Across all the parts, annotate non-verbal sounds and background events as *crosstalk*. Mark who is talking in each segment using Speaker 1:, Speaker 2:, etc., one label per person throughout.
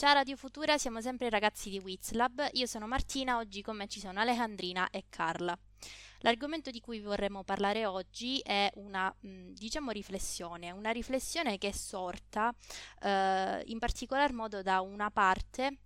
Speaker 1: Ciao Radio Futura, siamo sempre i ragazzi di Wizlab. Io sono Martina, oggi con me ci sono Alejandrina e Carla. L'argomento di cui vorremmo parlare oggi è una, mh, diciamo, riflessione, una riflessione che è sorta eh, in particolar modo da una parte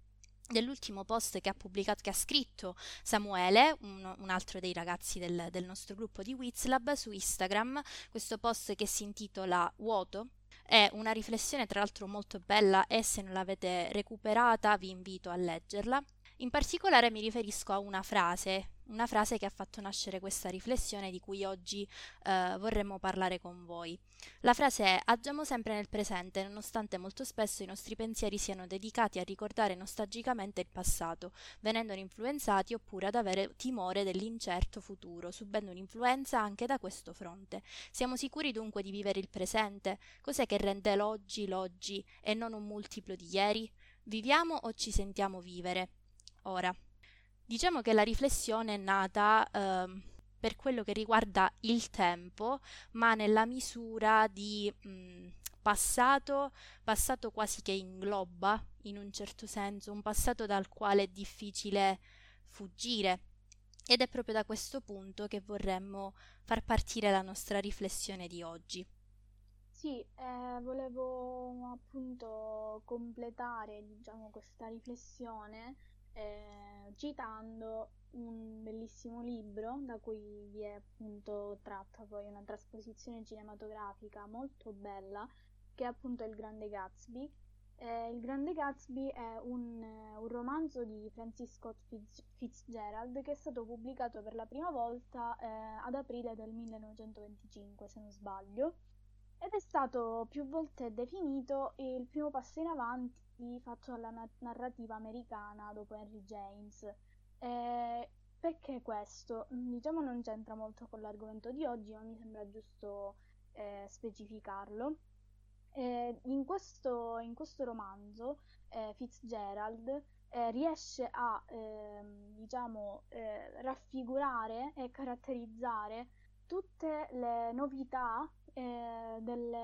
Speaker 1: dell'ultimo post che ha pubblicato, che ha scritto Samuele, un, un altro dei ragazzi del, del nostro gruppo di Wizlab, su Instagram, questo post che si intitola Vuoto, è una riflessione tra l'altro molto bella e se non l'avete recuperata vi invito a leggerla. In particolare mi riferisco a una frase, una frase che ha fatto nascere questa riflessione di cui oggi eh, vorremmo parlare con voi. La frase è agiamo sempre nel presente, nonostante molto spesso i nostri pensieri siano dedicati a ricordare nostalgicamente il passato, venendo influenzati oppure ad avere timore dell'incerto futuro, subendo un'influenza anche da questo fronte. Siamo sicuri dunque di vivere il presente? Cos'è che rende l'oggi l'oggi e non un multiplo di ieri? Viviamo o ci sentiamo vivere? Ora, Diciamo che la riflessione è nata eh, per quello che riguarda il tempo, ma nella misura di mh, passato, passato quasi che ingloba in un certo senso, un passato dal quale è difficile fuggire. Ed è proprio da questo punto che vorremmo far partire la nostra riflessione di oggi.
Speaker 2: Sì, eh, volevo appunto completare, diciamo, questa riflessione eh, citando un bellissimo libro da cui vi è appunto tratta poi una trasposizione cinematografica molto bella che è appunto Il Grande Gatsby. Eh, il Grande Gatsby è un, un, romanzo di Francis Scott Fitz, Fitzgerald che è stato pubblicato per la prima volta eh, ad aprile del 1925 se non sbaglio ed è stato più volte definito il primo passo in avanti fatto alla na- narrativa americana dopo Henry James. Eh, perché questo? Diciamo non c'entra molto con l'argomento di oggi, ma mi sembra giusto eh, specificarlo. Eh, in, questo, in, questo, romanzo eh, Fitzgerald eh, riesce a ehm, diciamo, eh, raffigurare e caratterizzare tutte le novità del,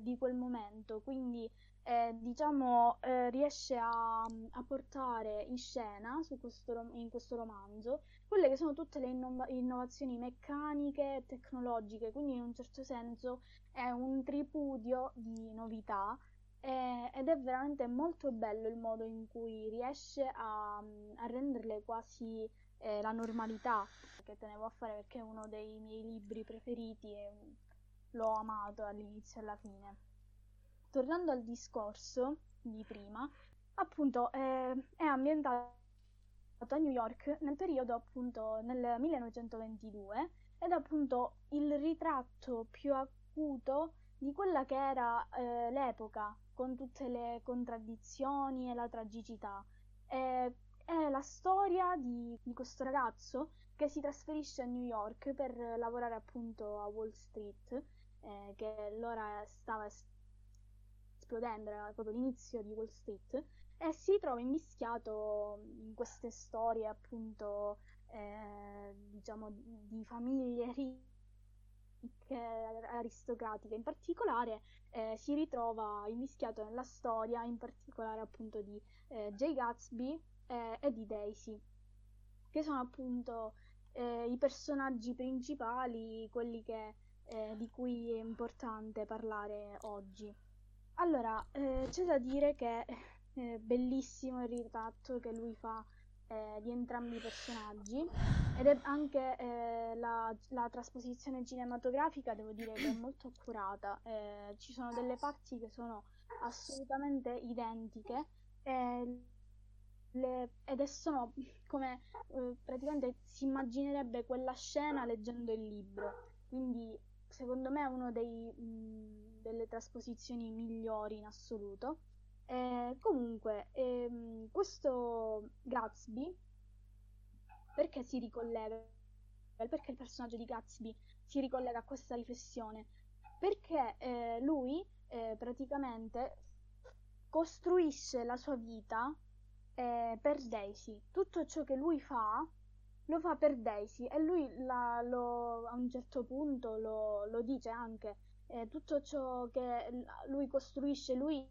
Speaker 2: di quel momento, quindi eh, diciamo, eh, riesce a, a, portare in scena questo, in questo romanzo quelle che sono tutte le innova- innovazioni meccaniche e tecnologiche, quindi in un certo senso è un tripudio di novità eh, ed è veramente molto bello il modo in cui riesce a, a renderle quasi eh, la normalità che tenevo a fare perché è uno dei miei libri preferiti e l'ho amato all'inizio e alla fine tornando al discorso di prima, appunto eh, è ambientato a New York nel periodo appunto nel 1922 ed è appunto il ritratto più acuto di quella che era eh, l'epoca con tutte le contraddizioni e la tragicità. E, è la storia di, di questo ragazzo che si trasferisce a New York per lavorare appunto a Wall Street, eh, che allora stava esplodendo, era proprio l'inizio di Wall Street, e si trova immischiato in queste storie appunto eh, diciamo di famiglie ricche, aristocratiche. In particolare, eh, si ritrova immischiato nella storia in particolare appunto di eh, Jay Gatsby eh, e di Daisy, che sono appunto eh, i personaggi principali, quelli che, eh, di cui è importante parlare oggi. Allora, eh, c'è da dire che è eh, bellissimo il ritratto che lui fa eh, di entrambi i personaggi ed è anche eh, la, la, trasposizione cinematografica, devo dire che è molto accurata. Eh, ci sono delle parti che sono assolutamente identiche le, ed sono come eh, praticamente si immaginerebbe quella scena leggendo il libro. Quindi secondo me è una delle trasposizioni migliori in assoluto. Eh, comunque, ehm, questo Gatsby, perché si ricollega? Perché il personaggio di Gatsby si ricollega a questa riflessione? Perché eh, lui eh, praticamente costruisce la sua vita eh, per Daisy. Tutto ciò che lui fa lo fa per Daisy e lui la, lo, a un certo punto lo, lo dice anche eh, tutto ciò che lui costruisce lui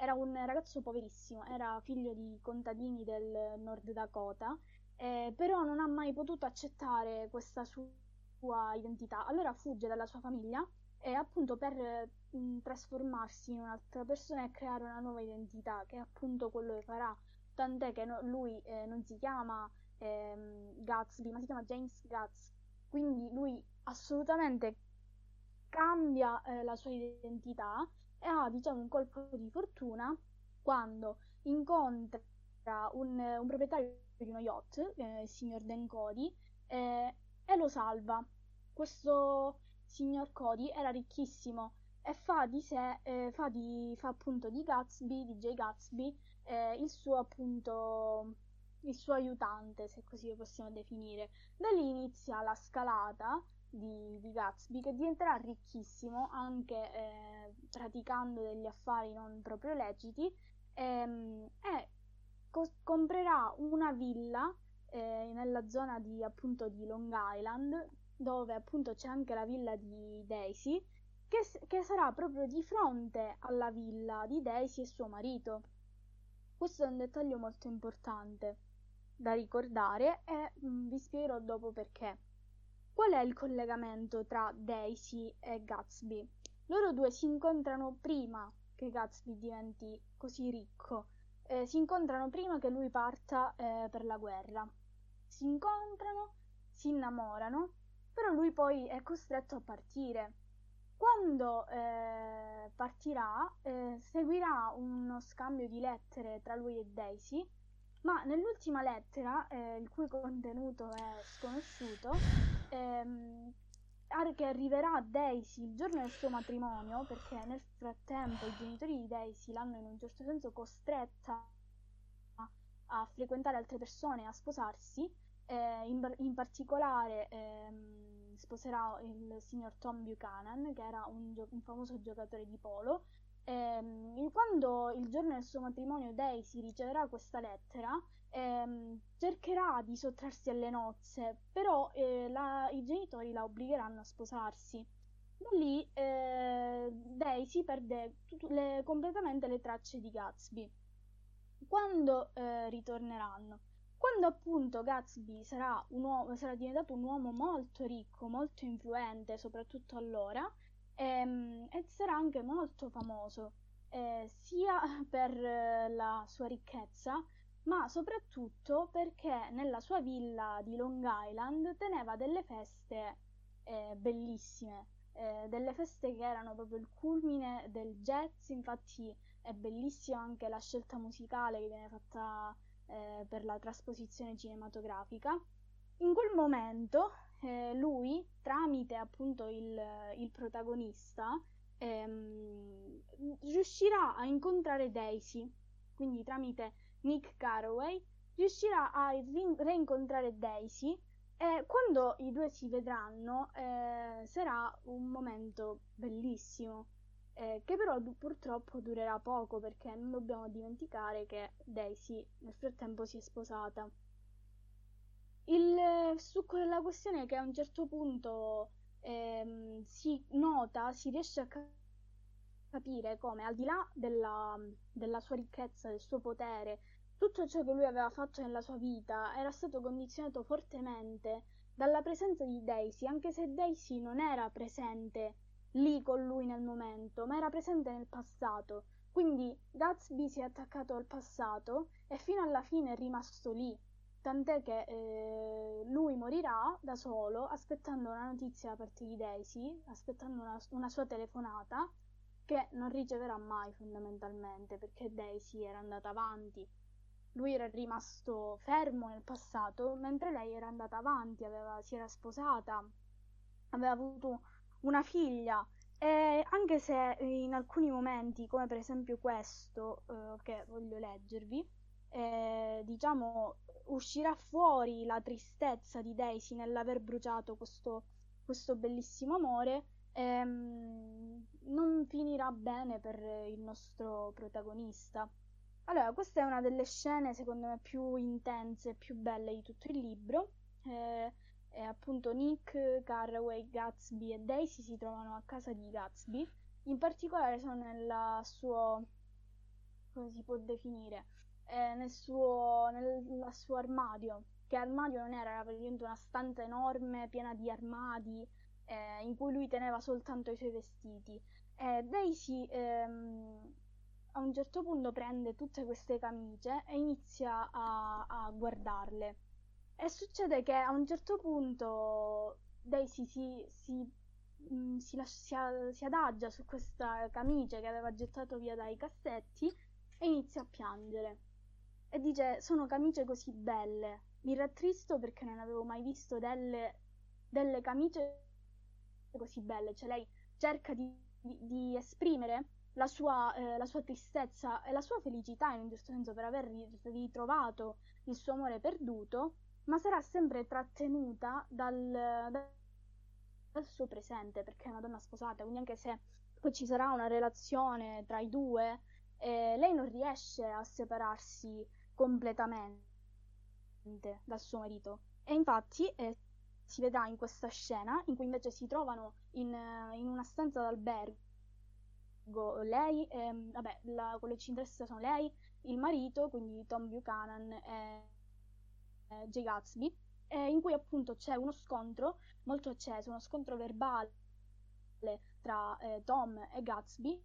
Speaker 2: era un ragazzo poverissimo, era figlio di contadini del Nord Dakota, eh, però non ha mai potuto accettare questa sua identità. Allora fugge dalla sua famiglia e appunto per mh, trasformarsi in un'altra persona e creare una nuova identità, che è appunto quello che farà. Tant'è che no, lui eh, non si chiama ehm, Gatsby, ma si chiama James Guts. Quindi lui assolutamente cambia eh, la sua identità e ha diciamo un colpo di fortuna quando incontra un, un proprietario di uno yacht, eh, il signor Dan Cody, eh, e lo salva. Questo signor Cody era ricchissimo e fa di sé, eh, fa, di, fa appunto di Gatsby, di Jay Gatsby, eh, il suo appunto il suo aiutante, se così lo possiamo definire. Da lì inizia la scalata di, di Gatsby che diventerà ricchissimo anche eh, praticando degli affari non proprio leciti ehm, e co- comprerà una villa eh, nella zona di appunto di Long Island dove appunto c'è anche la villa di Daisy che, che sarà proprio di fronte alla villa di Daisy e suo marito. Questo è un dettaglio molto importante da ricordare e mm, vi spiegherò dopo perché. Qual è il collegamento tra Daisy e Gatsby? Loro due si incontrano prima che Gatsby diventi così ricco, eh, si incontrano prima che lui parta eh, per la guerra. Si incontrano, si innamorano, però lui poi è costretto a partire. Quando eh, partirà, eh, seguirà uno scambio di lettere tra lui e Daisy ma nell'ultima lettera, eh, il cui contenuto è sconosciuto, ehm, che arriverà a Daisy il giorno del suo matrimonio, perché nel frattempo i genitori di Daisy l'hanno in un certo senso costretta a, frequentare altre persone e a sposarsi, eh, in, in, particolare ehm, sposerà il signor Tom Buchanan, che era un, gio- un famoso giocatore di polo, ehm, quando il giorno del suo matrimonio Daisy riceverà questa lettera, ehm, cercherà di sottrarsi alle nozze, però eh, la, i genitori la obbligheranno a sposarsi. Da lì eh, Daisy perde tut- le, completamente le tracce di Gatsby. Quando eh, ritorneranno? Quando appunto Gatsby sarà, uomo, sarà diventato un uomo molto ricco, molto influente, soprattutto allora, ehm, e sarà anche molto famoso eh, sia *laughs* per eh, la sua ricchezza ma soprattutto perché nella sua villa di Long Island teneva delle feste eh, bellissime, eh, delle feste che erano proprio il culmine del jazz, infatti è bellissima anche la scelta musicale che viene fatta eh, per la trasposizione cinematografica. In quel momento eh, lui, tramite appunto il, il protagonista, ehm, riuscirà a incontrare Daisy, quindi tramite Nick Carraway, riuscirà a rin- reincontrare Daisy e quando i due si vedranno eh, sarà un momento bellissimo, eh, che però du- purtroppo durerà poco perché non dobbiamo dimenticare che Daisy nel frattempo si è sposata. Il succo della questione è che a un certo punto ehm, si nota, si riesce a capire come al di là della, della sua ricchezza, del suo potere, tutto ciò che lui aveva fatto nella sua vita era stato condizionato fortemente dalla presenza di Daisy, anche se Daisy non era presente lì con lui nel momento, ma era presente nel passato. Quindi Gatsby si è attaccato al passato e fino alla fine è rimasto lì tant'è che eh, lui morirà da solo aspettando una notizia da parte di Daisy, aspettando una, una sua telefonata che non riceverà mai fondamentalmente perché Daisy era andata avanti. Lui era rimasto fermo nel passato mentre lei era andata avanti, aveva, si era sposata, aveva avuto una figlia e anche se in alcuni momenti, come per esempio questo eh, che voglio leggervi, eh, diciamo, uscirà fuori la tristezza di Daisy nell'aver bruciato questo, questo bellissimo amore, ehm, non finirà bene per il nostro protagonista. Allora, questa è una delle scene secondo me più intense e più belle di tutto il libro. Eh, appunto Nick, Carraway, Gatsby e Daisy si trovano a casa di Gatsby. In particolare sono nel suo come si può definire, eh, nel, suo, nel, suo armadio, che armadio non era, era praticamente una stanza enorme piena di armadi eh, in cui lui teneva soltanto i suoi vestiti. E Daisy ehm, a un certo punto prende tutte queste camicie e inizia a, a guardarle. E succede che a un certo punto Daisy si, si, mh, mm, si, si, si adagia su questa camicia che aveva gettato via dai cassetti e inizia a piangere. E dice: Sono camicie così belle. Mi rattristo perché non avevo mai visto delle, delle camicie così belle. Cioè, lei cerca di, di, di esprimere la sua, eh, la sua, tristezza e la sua felicità in un certo senso per aver ritrovato il suo amore perduto, ma sarà sempre trattenuta dal, dal suo presente perché è una donna sposata, quindi anche se poi ci sarà una relazione tra i due, eh, lei non riesce a separarsi completamente dal suo marito. E infatti eh, si vedrà in questa scena in cui invece si trovano in, in una stanza d'albergo lei, ehm, vabbè, la, quello che ci interessa sono lei, il marito, quindi Tom Buchanan e, e Jay Gatsby, eh, in cui appunto c'è uno scontro molto acceso, uno scontro verbale tra eh, Tom e Gatsby,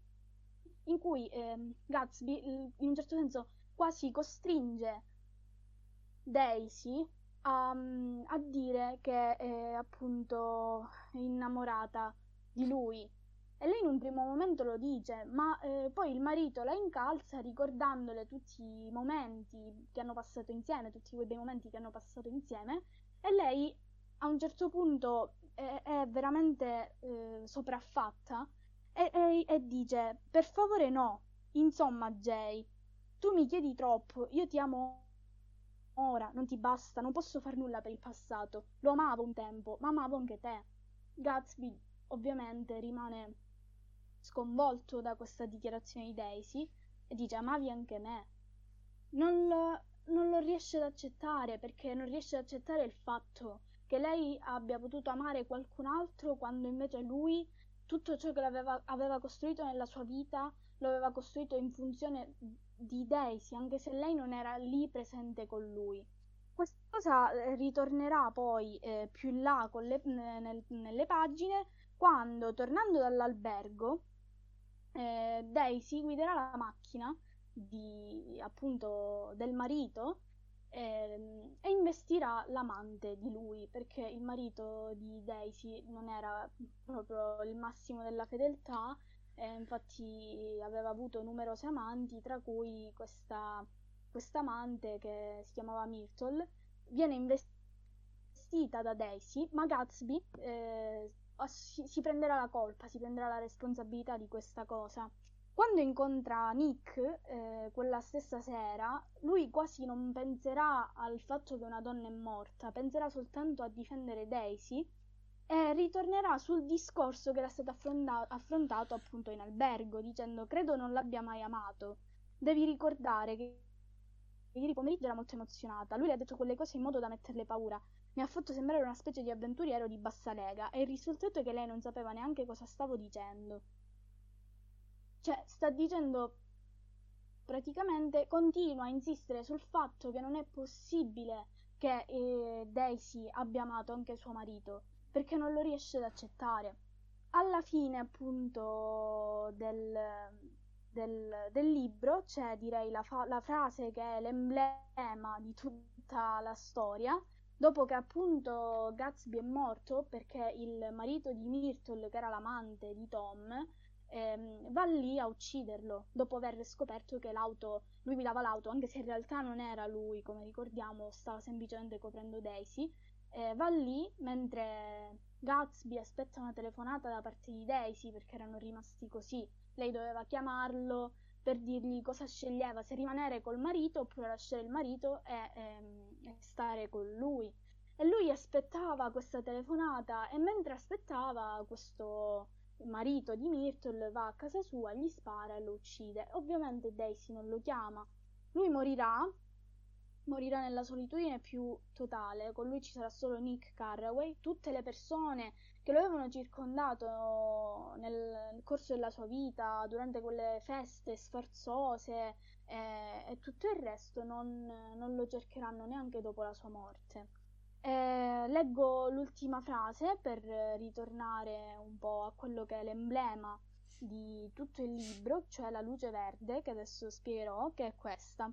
Speaker 2: in cui eh, Gatsby in un certo senso quasi costringe Daisy a, a dire che è appunto innamorata di lui. E lei in un primo momento lo dice, ma eh, poi il marito la incalza ricordandole tutti i momenti che hanno passato insieme, tutti quei bei momenti che hanno passato insieme, e lei a un certo punto è, è veramente eh, sopraffatta e, e, e dice, per favore no, insomma Jay, tu mi chiedi troppo, io ti amo ora, non ti basta, non posso far nulla per il passato, lo amavo un tempo, ma amavo anche te. Gatsby ovviamente rimane sconvolto da questa dichiarazione di Daisy e dice amavi anche me. Non lo, non lo riesce ad accettare perché non riesce ad accettare il fatto che lei abbia potuto amare qualcun altro quando invece lui tutto ciò che aveva, costruito nella sua vita lo aveva costruito in funzione di Daisy, anche se lei non era lì presente con lui. Questa cosa eh, ritornerà poi eh, più in là le, nel, nelle pagine quando, tornando dall'albergo, eh, Daisy guiderà la macchina di, appunto, del marito eh, e investirà l'amante di lui perché il marito di Daisy non era proprio il massimo della fedeltà e infatti aveva avuto numerose amanti tra cui questa amante che si chiamava Myrtle viene investita da Daisy ma Gatsby eh, si, si prenderà la colpa, si prenderà la responsabilità di questa cosa. Quando incontra Nick eh, quella stessa sera, lui quasi non penserà al fatto che una donna è morta, penserà soltanto a difendere Daisy e ritornerà sul discorso che era stato affronta- affrontato appunto in albergo, dicendo credo non l'abbia mai amato. Devi ricordare che ieri pomeriggio era molto emozionata, lui le ha detto quelle cose in modo da metterle paura mi ha fatto sembrare una specie di avventuriero di bassa lega e il risultato è che lei non sapeva neanche cosa stavo dicendo. Cioè, sta dicendo praticamente continua a insistere sul fatto che non è possibile che eh, Daisy abbia amato anche suo marito, perché non lo riesce ad accettare. Alla fine, appunto, del, del, del libro c'è, direi, la, fa- la frase che è l'emblema di tutta la storia, Dopo che appunto Gatsby è morto perché il marito di Myrtle, che era l'amante di Tom, ehm, va lì a ucciderlo dopo aver scoperto che l'auto, lui guidava l'auto, anche se in realtà non era lui, come ricordiamo, stava semplicemente coprendo Daisy. Eh, va lì mentre Gatsby aspetta una telefonata da parte di Daisy perché erano rimasti così. Lei doveva chiamarlo per dirgli cosa sceglieva, se rimanere col marito oppure lasciare il marito e, ehm, e stare con lui. E lui aspettava questa telefonata e mentre aspettava questo marito di Myrtle va a casa sua, gli spara e lo uccide. Ovviamente Daisy non lo chiama. Lui morirà morirà nella solitudine più totale, con lui ci sarà solo Nick Carraway, tutte le persone che lo avevano circondato nel corso della sua vita, durante quelle feste sfarzose eh, e tutto il resto non, non, lo cercheranno neanche dopo la sua morte. Eh, leggo l'ultima frase per ritornare un po' a quello che è l'emblema di tutto il libro, cioè la luce verde, che adesso spiegherò, che è questa.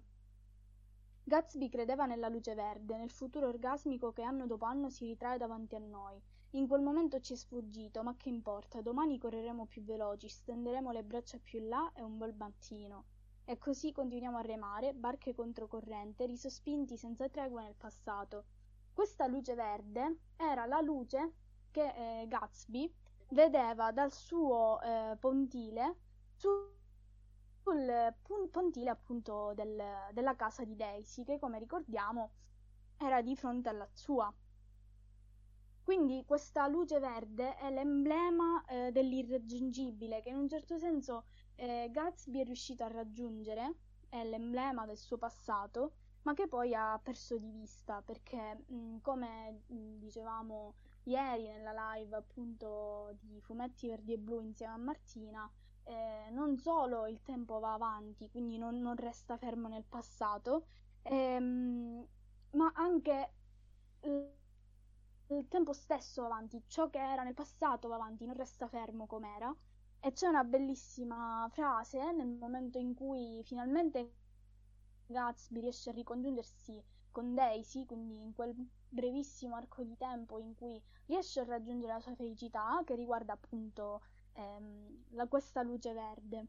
Speaker 2: Gatsby credeva nella luce verde, nel futuro orgasmico che anno dopo anno si ritrae davanti a noi. In quel momento ci è sfuggito, ma che importa, domani correremo più veloci, stenderemo le braccia più in là e un bel mattino. E così continuiamo a remare, barche controcorrente, risospinti senza tregua nel passato. Questa luce verde era la luce che eh, Gatsby vedeva dal suo eh, pontile su sul pontile appunto del, della casa di Daisy, che come ricordiamo era di fronte alla sua. Quindi questa luce verde è l'emblema eh, dell'irraggiungibile che in un certo senso eh, Gatsby è riuscito a raggiungere, è l'emblema del suo passato, ma che poi ha perso di vista perché, mh, come mh, dicevamo ieri nella live appunto di Fumetti Verdi e Blu insieme a Martina, eh, non solo il tempo va avanti, quindi non, non resta fermo nel passato, ehm, ma anche il, il tempo stesso va avanti, ciò che era nel passato va avanti, non resta fermo com'era. E c'è una bellissima frase nel momento in cui finalmente Gatsby riesce a ricongiungersi con Daisy, quindi in quel brevissimo arco di tempo in cui riesce a raggiungere la sua felicità, che riguarda appunto ehm, la, questa luce verde.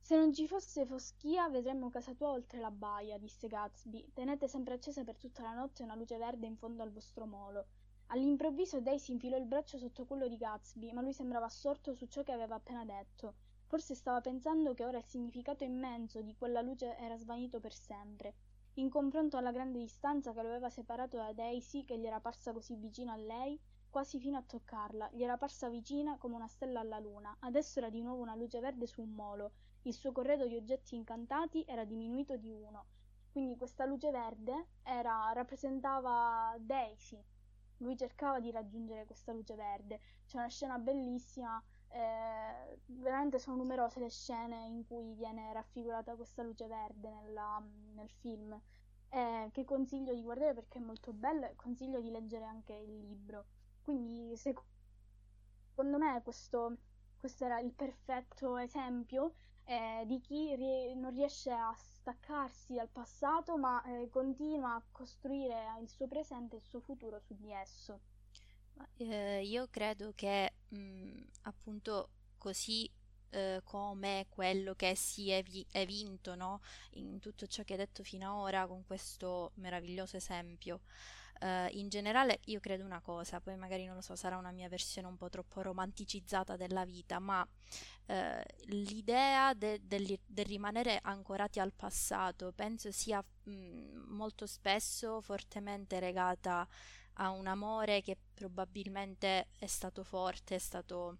Speaker 2: Se non ci fosse foschia, vedremmo casa tua oltre la baia, disse Gatsby. Tenete sempre accesa per tutta la notte una luce verde in fondo al vostro molo. All'improvviso Daisy infilò il braccio sotto quello di Gatsby, ma lui sembrava assorto su ciò che aveva appena detto. Forse stava pensando che ora il significato immenso di quella luce era svanito per sempre. In confronto alla grande distanza che lo aveva separato da Daisy, che gli era parsa così vicino a lei, quasi fino a toccarla, gli era parsa vicina come una stella alla luna. Adesso era di nuovo una luce verde su un molo. Il suo corredo di oggetti incantati era diminuito di uno. Quindi questa luce verde era, rappresentava Daisy. Lui cercava di raggiungere questa luce verde. C'è una scena bellissima, eh, veramente sono numerose le scene in cui viene raffigurata questa luce verde nella, nel film. Eh, che consiglio di guardare perché è molto bello e consiglio di leggere anche il libro. Quindi secondo me questo, questo era il perfetto esempio eh, di chi rie- non riesce a staccarsi dal passato ma eh, continua a costruire il suo presente e il suo futuro su di esso.
Speaker 1: Eh, io credo che mh, mm, appunto così eh, come quello che si è, vi- è vinto no? in tutto ciò che hai detto fino ad ora con questo meraviglioso esempio. Uh, in generale io credo una cosa, poi magari non lo so, sarà una mia versione un po' troppo romanticizzata della vita, ma uh, l'idea de- del, del, rimanere ancorati al passato penso sia mh, mm, molto spesso fortemente legata a un amore che probabilmente è stato forte, è stato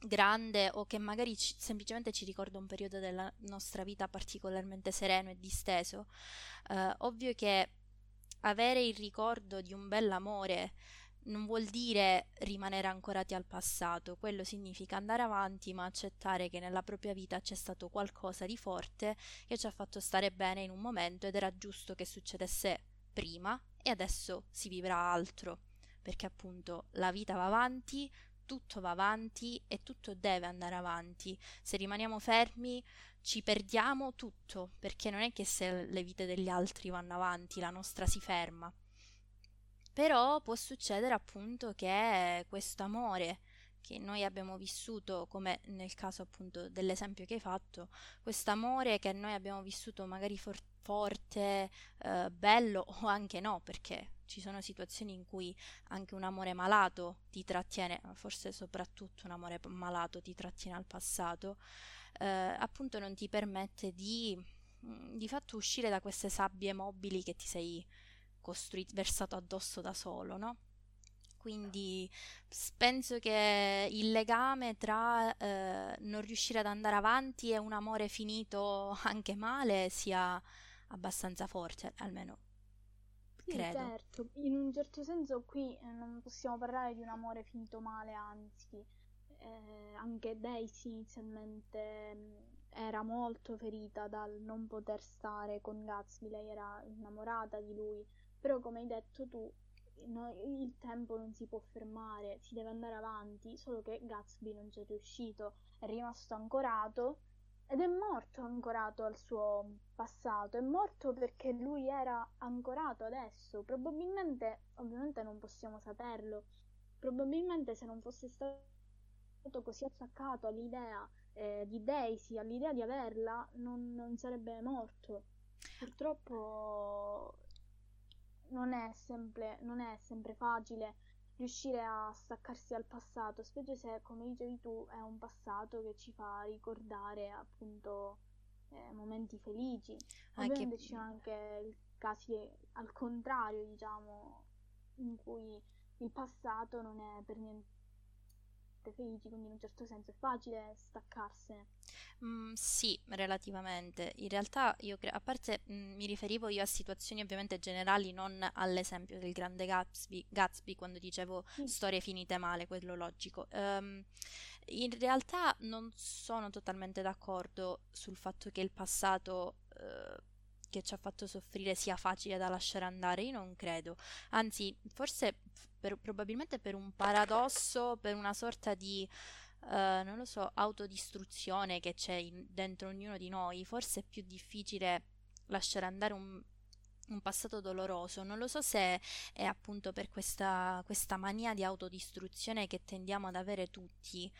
Speaker 1: grande o che magari ci, semplicemente ci ricorda un periodo della nostra vita particolarmente sereno e disteso. Uh, ovvio che avere il ricordo di un bell'amore non vuol dire rimanere ancorati al passato, quello significa andare avanti ma accettare che nella propria vita c'è stato qualcosa di forte che ci ha fatto stare bene in un momento ed era giusto che succedesse prima e adesso si vivrà altro, perché appunto la vita va avanti, tutto va avanti e tutto deve andare avanti. Se rimaniamo fermi ci perdiamo tutto, perché non è che se le vite degli altri vanno avanti, la nostra si ferma. Però può succedere appunto che questo amore che noi abbiamo vissuto, come nel caso appunto dell'esempio che hai fatto, questo amore che noi abbiamo vissuto magari for- forte, eh, bello *laughs* o anche no, perché ci sono situazioni in cui anche un amore malato ti trattiene, forse soprattutto un amore malato ti trattiene al passato, eh, appunto non ti permette di, mm, di fatto uscire da queste sabbie mobili che ti sei costruito, versato addosso da solo, no? Quindi penso che il legame tra eh, non riuscire ad andare avanti e un amore finito *laughs* anche male sia abbastanza forte, almeno
Speaker 2: sì,
Speaker 1: credo.
Speaker 2: certo, in un certo senso qui eh, non possiamo parlare di un amore finito male, anzi, eh, anche Daisy inizialmente mh, era molto ferita dal non poter stare con Gatsby, lei era innamorata di lui, però come hai detto tu, no, il tempo non si può fermare, si deve andare avanti, solo che Gatsby non c'è riuscito, è rimasto ancorato ed è morto ancorato al suo passato, è morto perché lui era ancorato adesso, probabilmente, ovviamente non possiamo saperlo, probabilmente se non fosse stato così attaccato all'idea eh, di Daisy, all'idea di averla, non, non sarebbe morto. Purtroppo non è sempre, non è sempre facile riuscire a staccarsi dal passato, specie se, come dicevi tu, è un passato che ci fa ricordare appunto eh, momenti felici. Ovviamente ci sono anche casi al contrario, diciamo, in cui il passato non è per niente felici, quindi in un certo senso è facile staccarsene.
Speaker 1: Mm, sì, relativamente. In realtà io cre- a parte mm, mi riferivo io a situazioni ovviamente generali, non all'esempio del grande Gatsby, Gatsby quando dicevo sì. storie finite male, quello logico. Um, in realtà non sono totalmente d'accordo sul fatto che il passato uh, che ci ha fatto soffrire sia facile da lasciare andare, io non credo. Anzi, forse per, probabilmente per un paradosso, per una sorta di Uh, non lo so, autodistruzione che c'è in, dentro ognuno di noi, forse è più difficile lasciare andare un, un passato doloroso. Non lo so se è appunto per questa, questa mania di autodistruzione che tendiamo ad avere tutti.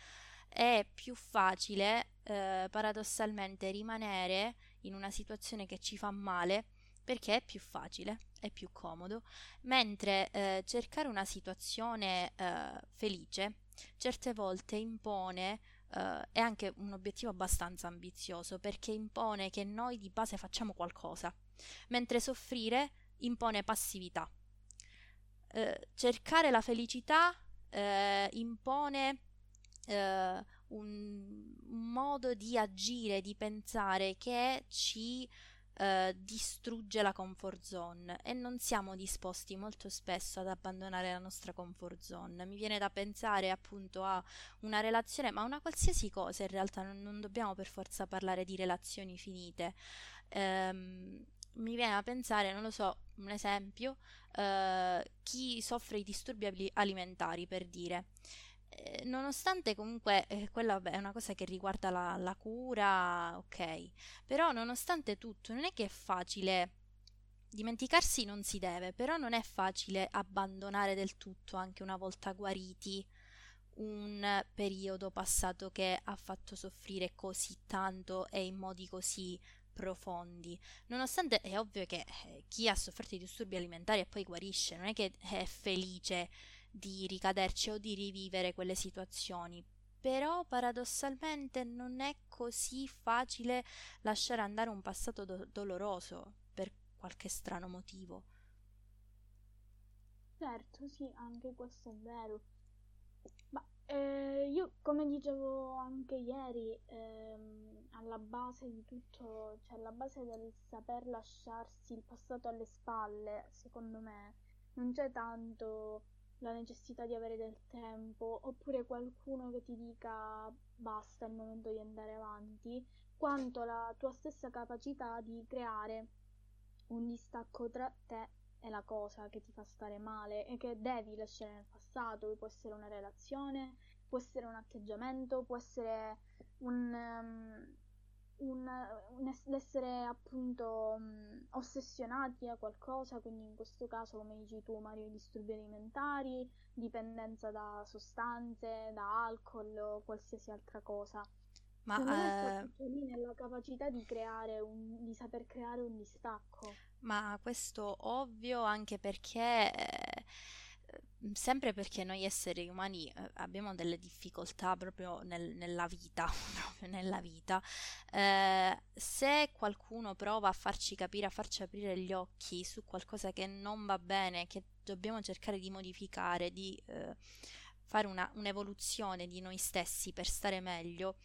Speaker 1: È più facile, eh, paradossalmente, rimanere in una situazione che ci fa male perché è più facile, è più comodo, mentre eh, cercare una situazione eh, felice certe volte impone Uh, è anche un obiettivo abbastanza ambizioso perché impone che noi di base facciamo qualcosa, mentre soffrire impone passività. Uh, cercare la felicità uh, impone un, un, modo di agire, di pensare che ci eh, distrugge la comfort zone e non siamo disposti molto spesso ad abbandonare la nostra comfort zone. Mi viene da pensare appunto a una relazione, ma una qualsiasi cosa in realtà, non, non dobbiamo per forza parlare di relazioni finite. Ehm, mi viene da pensare, non lo so, un esempio, eh, chi soffre di disturbi alimentari per dire. Eh, nonostante comunque eh, quella è una cosa che riguarda la, la cura, ok, però nonostante tutto non è che è facile dimenticarsi non si deve, però non è facile abbandonare del tutto anche una volta guariti un periodo passato che ha fatto soffrire così tanto e in modi così profondi. Nonostante è ovvio che eh, chi ha sofferto di disturbi alimentari e poi guarisce, non è che è felice di ricaderci o di rivivere quelle situazioni. Però paradossalmente non è così facile lasciare andare un passato do- doloroso per qualche strano motivo.
Speaker 2: Certo, sì, anche questo è vero. Ma eh, io, come dicevo anche ieri, ehm, alla base di tutto, cioè alla base del saper lasciarsi il passato alle spalle, secondo me, non c'è tanto la necessità di avere del tempo, oppure qualcuno che ti dica basta, è il momento di andare avanti, quanto la tua stessa capacità di creare un distacco tra te e la cosa che ti fa stare male e che devi lasciare nel passato, può essere una relazione, può essere un atteggiamento, può essere un, um, un, un es- l'essere appunto um, ossessionati a qualcosa, quindi in questo caso, come dici tu, Mario, disturbi alimentari, dipendenza da sostanze, da alcol o qualsiasi altra cosa. Ma eh... lì nella capacità di creare un, di saper creare un distacco.
Speaker 1: Ma questo ovvio anche perché eh, sempre perché noi esseri umani eh, abbiamo delle difficoltà proprio nel, nella vita, *laughs* proprio nella vita. Eh, se qualcuno prova a farci capire, a farci aprire gli occhi su qualcosa che non va bene, che dobbiamo cercare di modificare, di eh, fare una, un'evoluzione di noi stessi per stare meglio,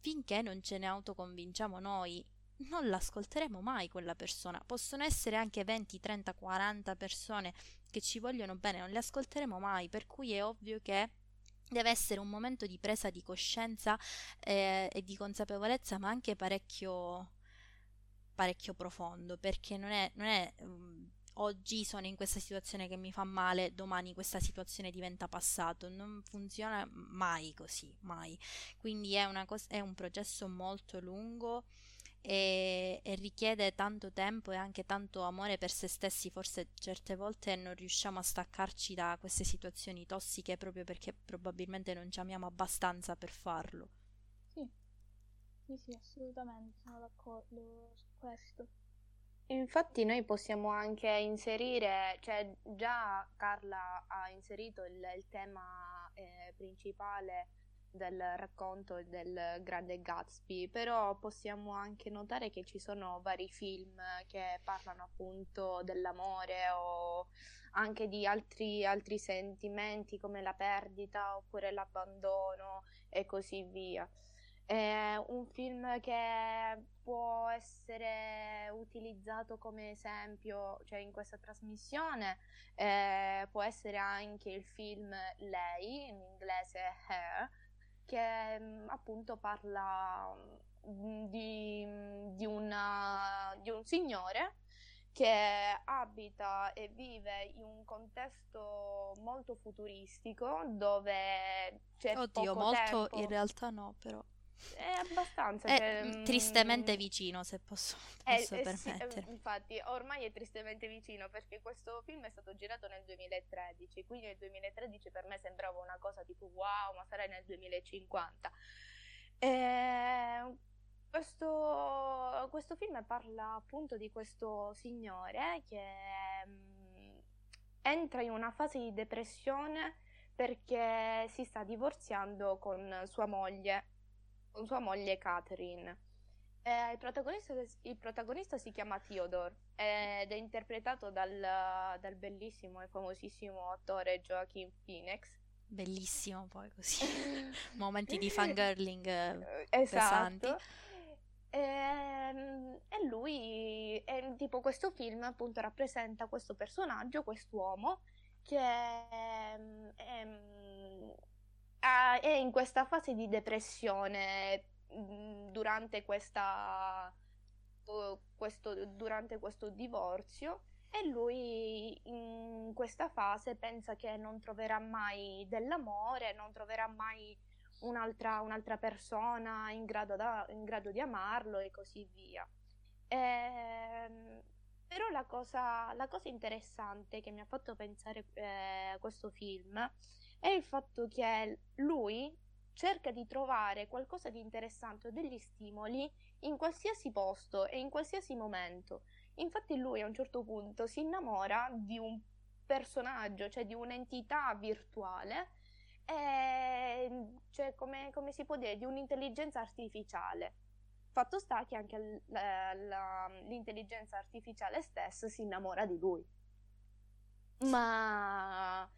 Speaker 1: finché non ce ne autoconvinciamo noi non l'ascolteremo mai quella persona. Possono essere anche 20, 30, 40 persone che ci vogliono bene, non le ascolteremo mai, per cui è ovvio che deve essere un momento di presa di coscienza eh, e di consapevolezza, ma anche parecchio, parecchio profondo, perché non è, non è um, oggi sono in questa situazione che mi fa male, domani questa situazione diventa passato, non funziona mai così, mai. Quindi è, cos- è un processo molto lungo e, e, richiede tanto tempo e anche tanto amore per se stessi. Forse certe volte non riusciamo a staccarci da queste situazioni tossiche proprio perché probabilmente non ci amiamo abbastanza per farlo.
Speaker 2: Sì, sì, sì, assolutamente, sono d'accordo su questo.
Speaker 3: Infatti noi possiamo anche inserire, cioè già Carla ha inserito il, il tema eh, principale del racconto del grande Gatsby, però possiamo anche notare che ci sono vari film che parlano appunto dell'amore o anche di altri, altri sentimenti come la perdita oppure l'abbandono e così via. È un film che può essere utilizzato come esempio, cioè in questa trasmissione, eh, può essere anche il film Lei, in inglese Her, che mm, appunto parla mm, di, di, una, di un signore che abita e vive in un contesto molto futuristico dove c'è
Speaker 1: Oddio, molto tempo. in realtà no, però.
Speaker 3: È abbastanza.
Speaker 1: È cioè, tristemente vicino, se posso, *laughs* posso eh, permettere.
Speaker 3: Sì, infatti, ormai è tristemente vicino perché questo film è stato girato nel 2013, quindi nel 2013 per me sembrava una cosa tipo wow, ma sarà nel 2050. E questo, questo film parla appunto di questo signore che mh, mm, entra in una fase di depressione perché si sta divorziando con sua moglie con sua moglie Catherine. Eh, il, protagonista, il, protagonista, si chiama Theodore ed è interpretato dal, dal bellissimo e famosissimo attore Joaquin Phoenix.
Speaker 1: Bellissimo poi così, *laughs* momenti di fangirling
Speaker 3: eh, esatto. pesanti. E, ehm, e lui, è, tipo questo film appunto rappresenta questo personaggio, quest'uomo che è, è è in questa fase di depressione mm, durante, questa, questo, durante questo divorzio e lui in questa fase pensa che non troverà mai dell'amore, non troverà mai un'altra, un'altra persona in grado, da, in grado, di amarlo e così via. E, ehm, però la cosa, la cosa, interessante che mi ha fatto pensare eh, questo film è il fatto che lui cerca di trovare qualcosa di interessante o degli stimoli in qualsiasi posto e in qualsiasi momento. Infatti lui a un certo punto si innamora di un personaggio, cioè di un'entità virtuale, e, cioè come, come si può dire, di un'intelligenza artificiale. Fatto sta che anche la, la, l'intelligenza artificiale stessa si innamora di lui. Ma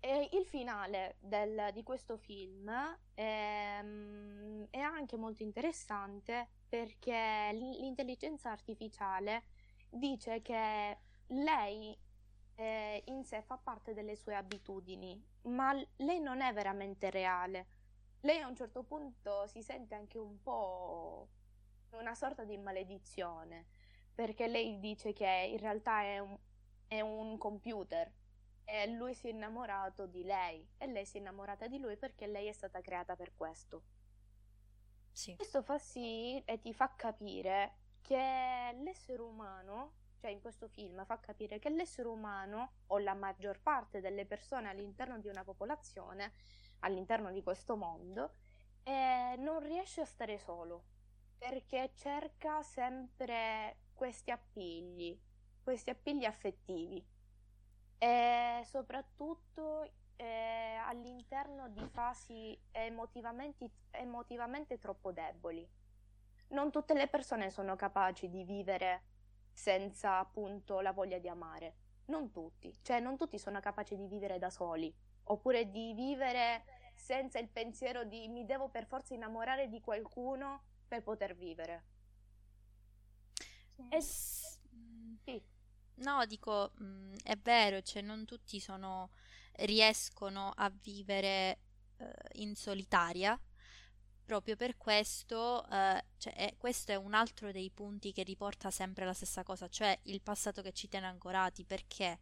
Speaker 3: e il finale del, di questo film è, mm, è, anche molto interessante perché l'intelligenza artificiale dice che lei eh, in sé fa parte delle sue abitudini, ma lei non è veramente reale. Lei a un certo punto si sente anche un po' una sorta di maledizione, perché lei dice che in realtà è un, è un computer e lui si è innamorato di lei e lei si è innamorata di lui perché lei è stata creata per questo. Sì. Questo fa sì e ti fa capire che l'essere umano, cioè in questo film fa capire che l'essere umano o la maggior parte delle persone all'interno di una popolazione, all'interno di questo mondo, eh, non riesce a stare solo perché cerca sempre questi appigli, questi appigli affettivi e soprattutto eh, all'interno di fasi emotivamente, emotivamente troppo deboli. Non tutte le persone sono capaci di vivere senza appunto la voglia di amare. Non tutti, cioè non tutti sono capaci di vivere da soli, oppure di vivere senza il pensiero di mi devo per forza innamorare di qualcuno per poter vivere.
Speaker 2: Eh,
Speaker 1: sì. No, dico, mh, mm, è vero, cioè non tutti sono, riescono a vivere eh, in solitaria. Proprio per questo, eh, cioè, è, questo è un altro dei punti che riporta sempre la stessa cosa, cioè il passato che ci tiene ancorati, perché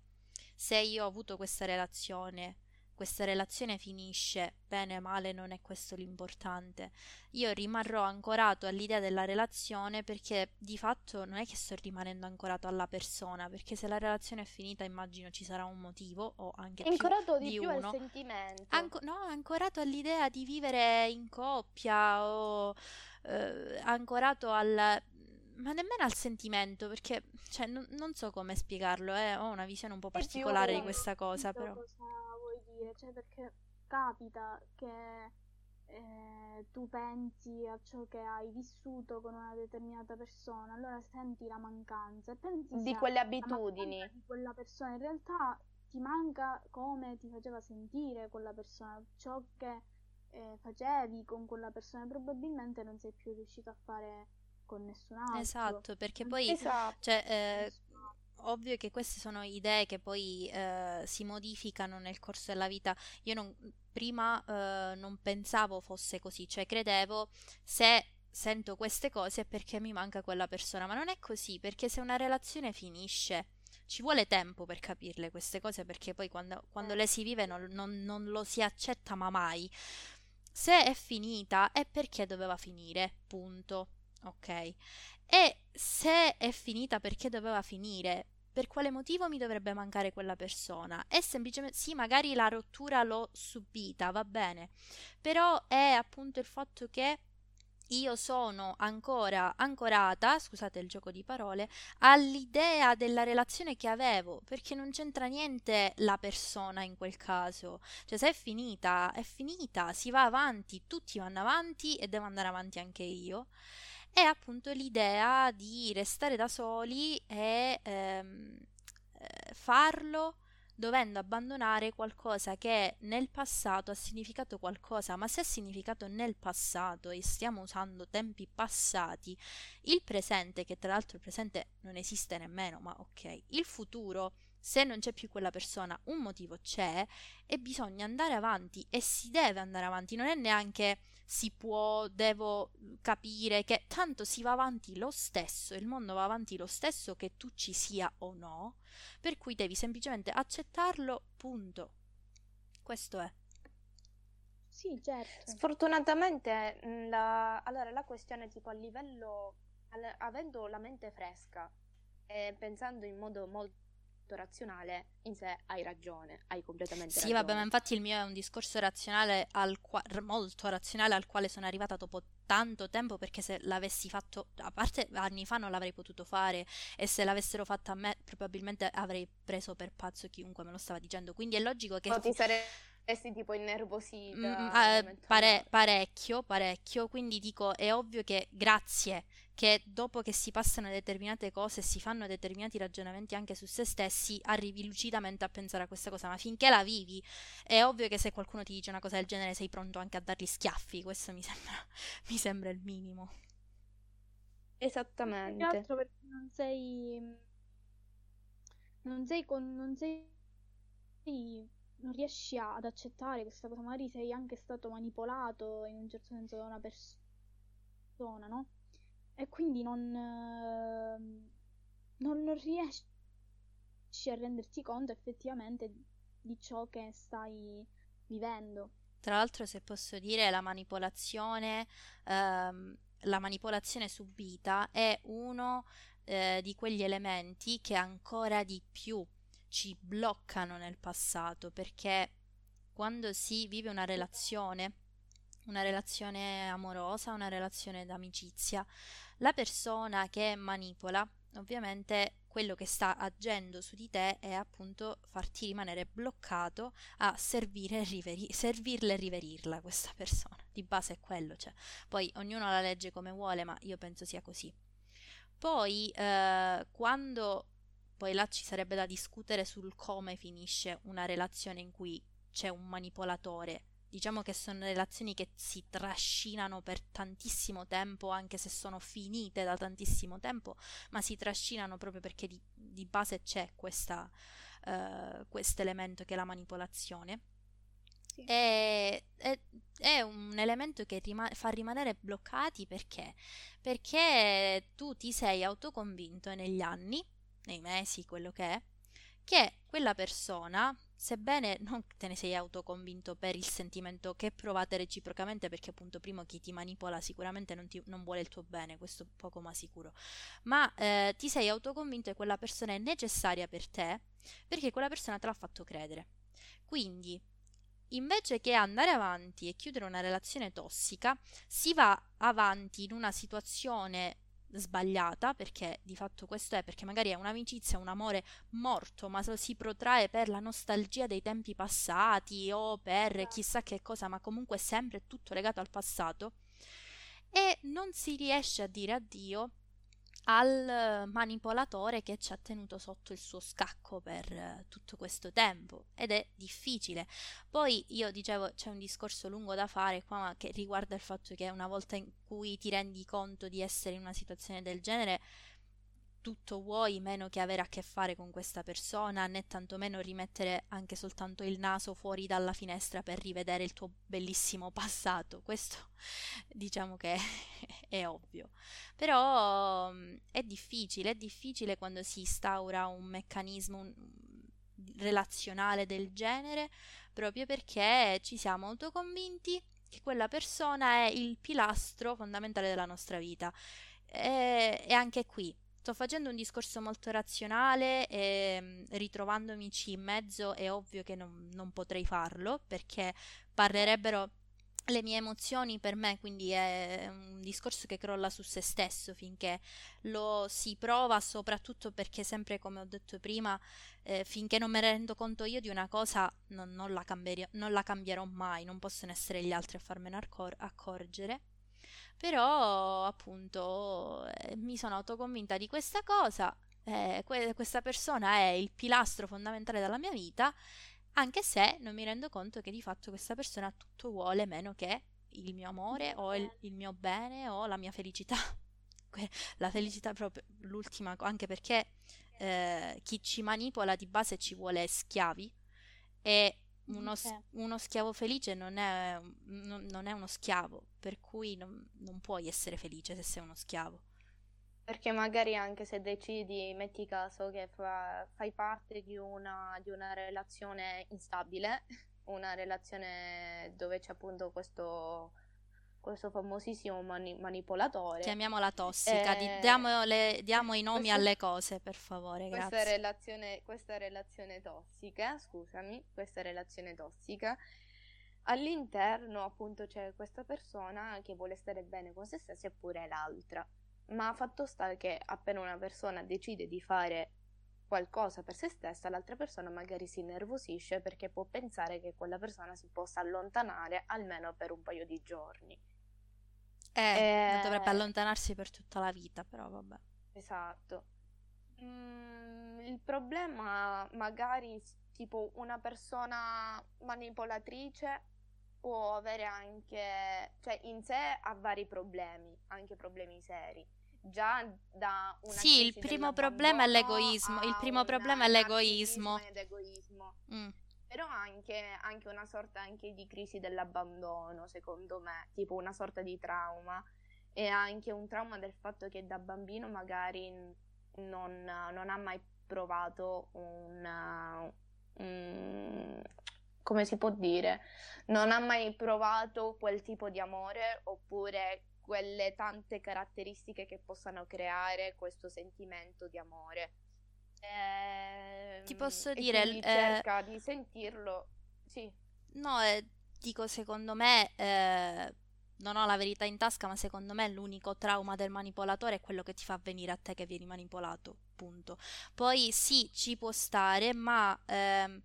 Speaker 1: se io ho avuto questa relazione questa relazione finisce, bene o male non è questo l'importante. Io rimarrò ancorato all'idea della relazione perché di fatto non è che sto rimanendo ancorato alla persona, perché se la relazione è finita immagino ci sarà un motivo o anche
Speaker 3: ancorato
Speaker 1: più
Speaker 3: di,
Speaker 1: di
Speaker 3: più
Speaker 1: uno.
Speaker 3: al sentimento.
Speaker 1: Anco- no, ancorato all'idea di vivere in coppia o eh, ancorato al ma nemmeno al sentimento, perché cioè, non, non so come spiegarlo, eh. ho una visione un po' particolare di questa cosa, però.
Speaker 2: Cosa dire, cioè perché capita che eh, tu pensi a ciò che hai vissuto con una determinata persona, allora senti la mancanza e pensi
Speaker 3: di quelle abitudini
Speaker 2: di quella persona. In realtà ti manca come ti faceva sentire quella persona, ciò che eh, facevi con quella persona, probabilmente non sei più riuscito a fare con nessun altro.
Speaker 1: Esatto, perché poi
Speaker 3: esatto.
Speaker 1: Cioè, eh, ovvio che queste sono idee che poi eh, si modificano nel corso della vita. Io non, prima eh, non pensavo fosse così, cioè credevo se sento queste cose è perché mi manca quella persona, ma non è così, perché se una relazione finisce ci vuole tempo per capirle queste cose, perché poi quando, quando le si vive non, non, non lo si accetta ma mai. Se è finita è perché doveva finire, punto. Ok. E se è finita perché doveva finire, per quale motivo mi dovrebbe mancare quella persona? È semplicemente, sì, magari la rottura l'ho subita, va bene, però è appunto il fatto che io sono ancora ancorata, scusate il gioco di parole, all'idea della relazione che avevo, perché non c'entra niente la persona in quel caso. Cioè, se è finita, è finita, si va avanti, tutti vanno avanti e devo andare avanti anche io è appunto l'idea di restare da soli e ehm, eh, farlo dovendo abbandonare qualcosa che nel passato ha significato qualcosa, ma se ha significato nel passato e stiamo usando tempi passati, il presente, che tra l'altro il presente non esiste nemmeno, ma ok, il futuro, se non c'è più quella persona, un motivo c'è e bisogna andare avanti e si deve andare avanti, non è neanche si può, devo capire che tanto si va avanti lo stesso, il mondo va avanti lo stesso che tu ci sia o no, per cui devi semplicemente accettarlo, punto. Questo è.
Speaker 2: Sì, certo.
Speaker 3: Sfortunatamente, la, allora, la questione tipo a livello, al, avendo la mente fresca e pensando in modo molto razionale, in sé hai ragione, hai completamente
Speaker 1: sì,
Speaker 3: ragione.
Speaker 1: Sì, vabbè, ma infatti il mio è un discorso razionale al qua- molto razionale al quale sono arrivata dopo tanto tempo perché se l'avessi fatto, a parte anni fa non l'avrei potuto fare e se l'avessero fatta a me probabilmente avrei preso per pazzo chiunque me lo stava dicendo, quindi è logico che...
Speaker 3: O ti saresti tipo innervosita.
Speaker 1: Mm, eh, pare- parecchio, parecchio, quindi dico è ovvio che grazie che dopo che si passano determinate cose e si fanno determinati ragionamenti anche su se stessi, arrivi lucidamente a pensare a questa cosa, ma finché la vivi è ovvio che se qualcuno ti dice una cosa del genere sei pronto anche a dargli schiaffi, questo mi *laughs* sembra, mi sembra il minimo.
Speaker 3: Esattamente.
Speaker 2: Più altro perché non sei... Non sei con... Non sei... Non riesci ad accettare questa cosa, magari sei anche stato manipolato in un certo senso da una persona, no? e quindi non, ehm, non, non riesci a renderti conto effettivamente di ciò che stai vivendo.
Speaker 1: Tra l'altro, se posso dire, la manipolazione, ehm, la manipolazione subita è uno eh, di quegli elementi che ancora di più ci bloccano nel passato perché quando si vive una relazione, una relazione amorosa, una relazione d'amicizia, la persona che manipola, ovviamente quello che sta agendo su di te è appunto farti rimanere bloccato a servire riveri- servirla e riverirla questa persona. Di base è quello, cioè. Poi ognuno la legge come vuole, ma io penso sia così. Poi eh, quando poi là ci sarebbe da discutere sul come finisce una relazione in cui c'è un manipolatore diciamo che sono relazioni che si trascinano per tantissimo tempo, anche se sono finite da tantissimo tempo, ma si trascinano proprio perché di, di base c'è questo uh, elemento che è la manipolazione. Sì. E, è, è, un elemento che rima- fa rimanere bloccati perché? Perché tu ti sei autoconvinto negli anni, nei mesi, quello che è, che quella persona, sebbene non te ne sei autoconvinto per il sentimento che provate reciprocamente, perché appunto primo chi ti manipola sicuramente non, ti, non vuole il tuo bene, questo poco ma sicuro, ma eh, ti sei autoconvinto che quella persona è necessaria per te perché quella persona te l'ha fatto credere. Quindi, invece che andare avanti e chiudere una relazione tossica, si va avanti in una situazione sbagliata, perché di fatto questo è, perché magari è un'amicizia, un amore morto, ma si protrae per la nostalgia dei tempi passati o per esatto. chissà che cosa, ma comunque è sempre tutto legato al passato. E non si riesce a dire addio al manipolatore che ci ha tenuto sotto il suo scacco per uh, tutto questo tempo ed è difficile. Poi io dicevo c'è un discorso lungo da fare qua che riguarda il fatto che una volta in cui ti rendi conto di essere in una situazione del genere tutto vuoi meno che avere a che fare con questa persona, né tantomeno rimettere anche soltanto il naso fuori dalla finestra per rivedere il tuo bellissimo *laughs* passato. Questo diciamo che *laughs* è ovvio. Però mm, è difficile, è difficile quando si instaura un meccanismo relazionale del genere, proprio perché ci siamo autoconvinti che quella persona è il pilastro fondamentale della nostra vita. E anche qui sto facendo un discorso molto razionale e mm, ritrovandomici in mezzo è ovvio che non, non potrei farlo perché parlerebbero le mie emozioni per me, quindi è un discorso che crolla su se stesso finché lo si prova, soprattutto perché sempre come ho detto prima, eh, finché non ne rendo conto io di una cosa non, non, la, non la, cambierò mai, non possono essere gli altri a farmene accor- accorgere. Però appunto eh, mi sono autoconvinta di questa cosa, eh, que- questa persona è il pilastro fondamentale della mia vita, anche se non mi rendo conto che di fatto questa persona tutto vuole meno che il mio amore o il, il mio bene o la mia felicità. *laughs* la felicità proprio l'ultima, anche perché eh, chi ci manipola di base ci vuole schiavi e uno, okay. uno schiavo felice non è, non, non è, uno schiavo, per cui non, non, puoi essere felice se sei uno schiavo.
Speaker 3: Perché magari anche se decidi, metti caso che fa, fai parte di una, di una relazione instabile, *laughs* una relazione dove c'è appunto questo questo famosissimo mani- manipolatore.
Speaker 1: Chiamiamola tossica, eh, diamo, le, diamo, i nomi questa, alle cose, per favore,
Speaker 3: questa. Relazione, questa relazione tossica, scusami, questa relazione tossica, all'interno appunto c'è questa persona che vuole stare bene con se stessa e pure l'altra. Ma fatto sta che appena una persona decide di fare qualcosa per se stessa, l'altra persona magari si innervosisce perché può pensare che quella persona si possa allontanare almeno per un paio di giorni.
Speaker 1: Eh, eh, dovrebbe allontanarsi per tutta la vita, però vabbè.
Speaker 3: Esatto. Mm, il problema magari tipo una persona manipolatrice può avere anche, cioè in sé ha vari problemi, anche problemi seri. Già da una
Speaker 1: Sì, il primo problema è l'egoismo. Il primo problema è l'egoismo.
Speaker 3: Ed egoismo. Mm però anche, anche una sorta anche di crisi dell'abbandono, secondo me, tipo una sorta di trauma e anche un trauma del fatto che da bambino magari non, non ha mai provato un, un, come si può dire, non ha mai provato quel tipo di amore oppure quelle tante caratteristiche che possano creare questo sentimento di amore.
Speaker 1: Eh, Ti posso dire...
Speaker 3: Eh, cerca di sentirlo, sì.
Speaker 1: No, eh, dico secondo me... Eh, non ho la verità in tasca, ma secondo me l'unico trauma del manipolatore è quello che ti fa venire a te che vieni manipolato, punto. Poi sì, ci può stare, ma ehm,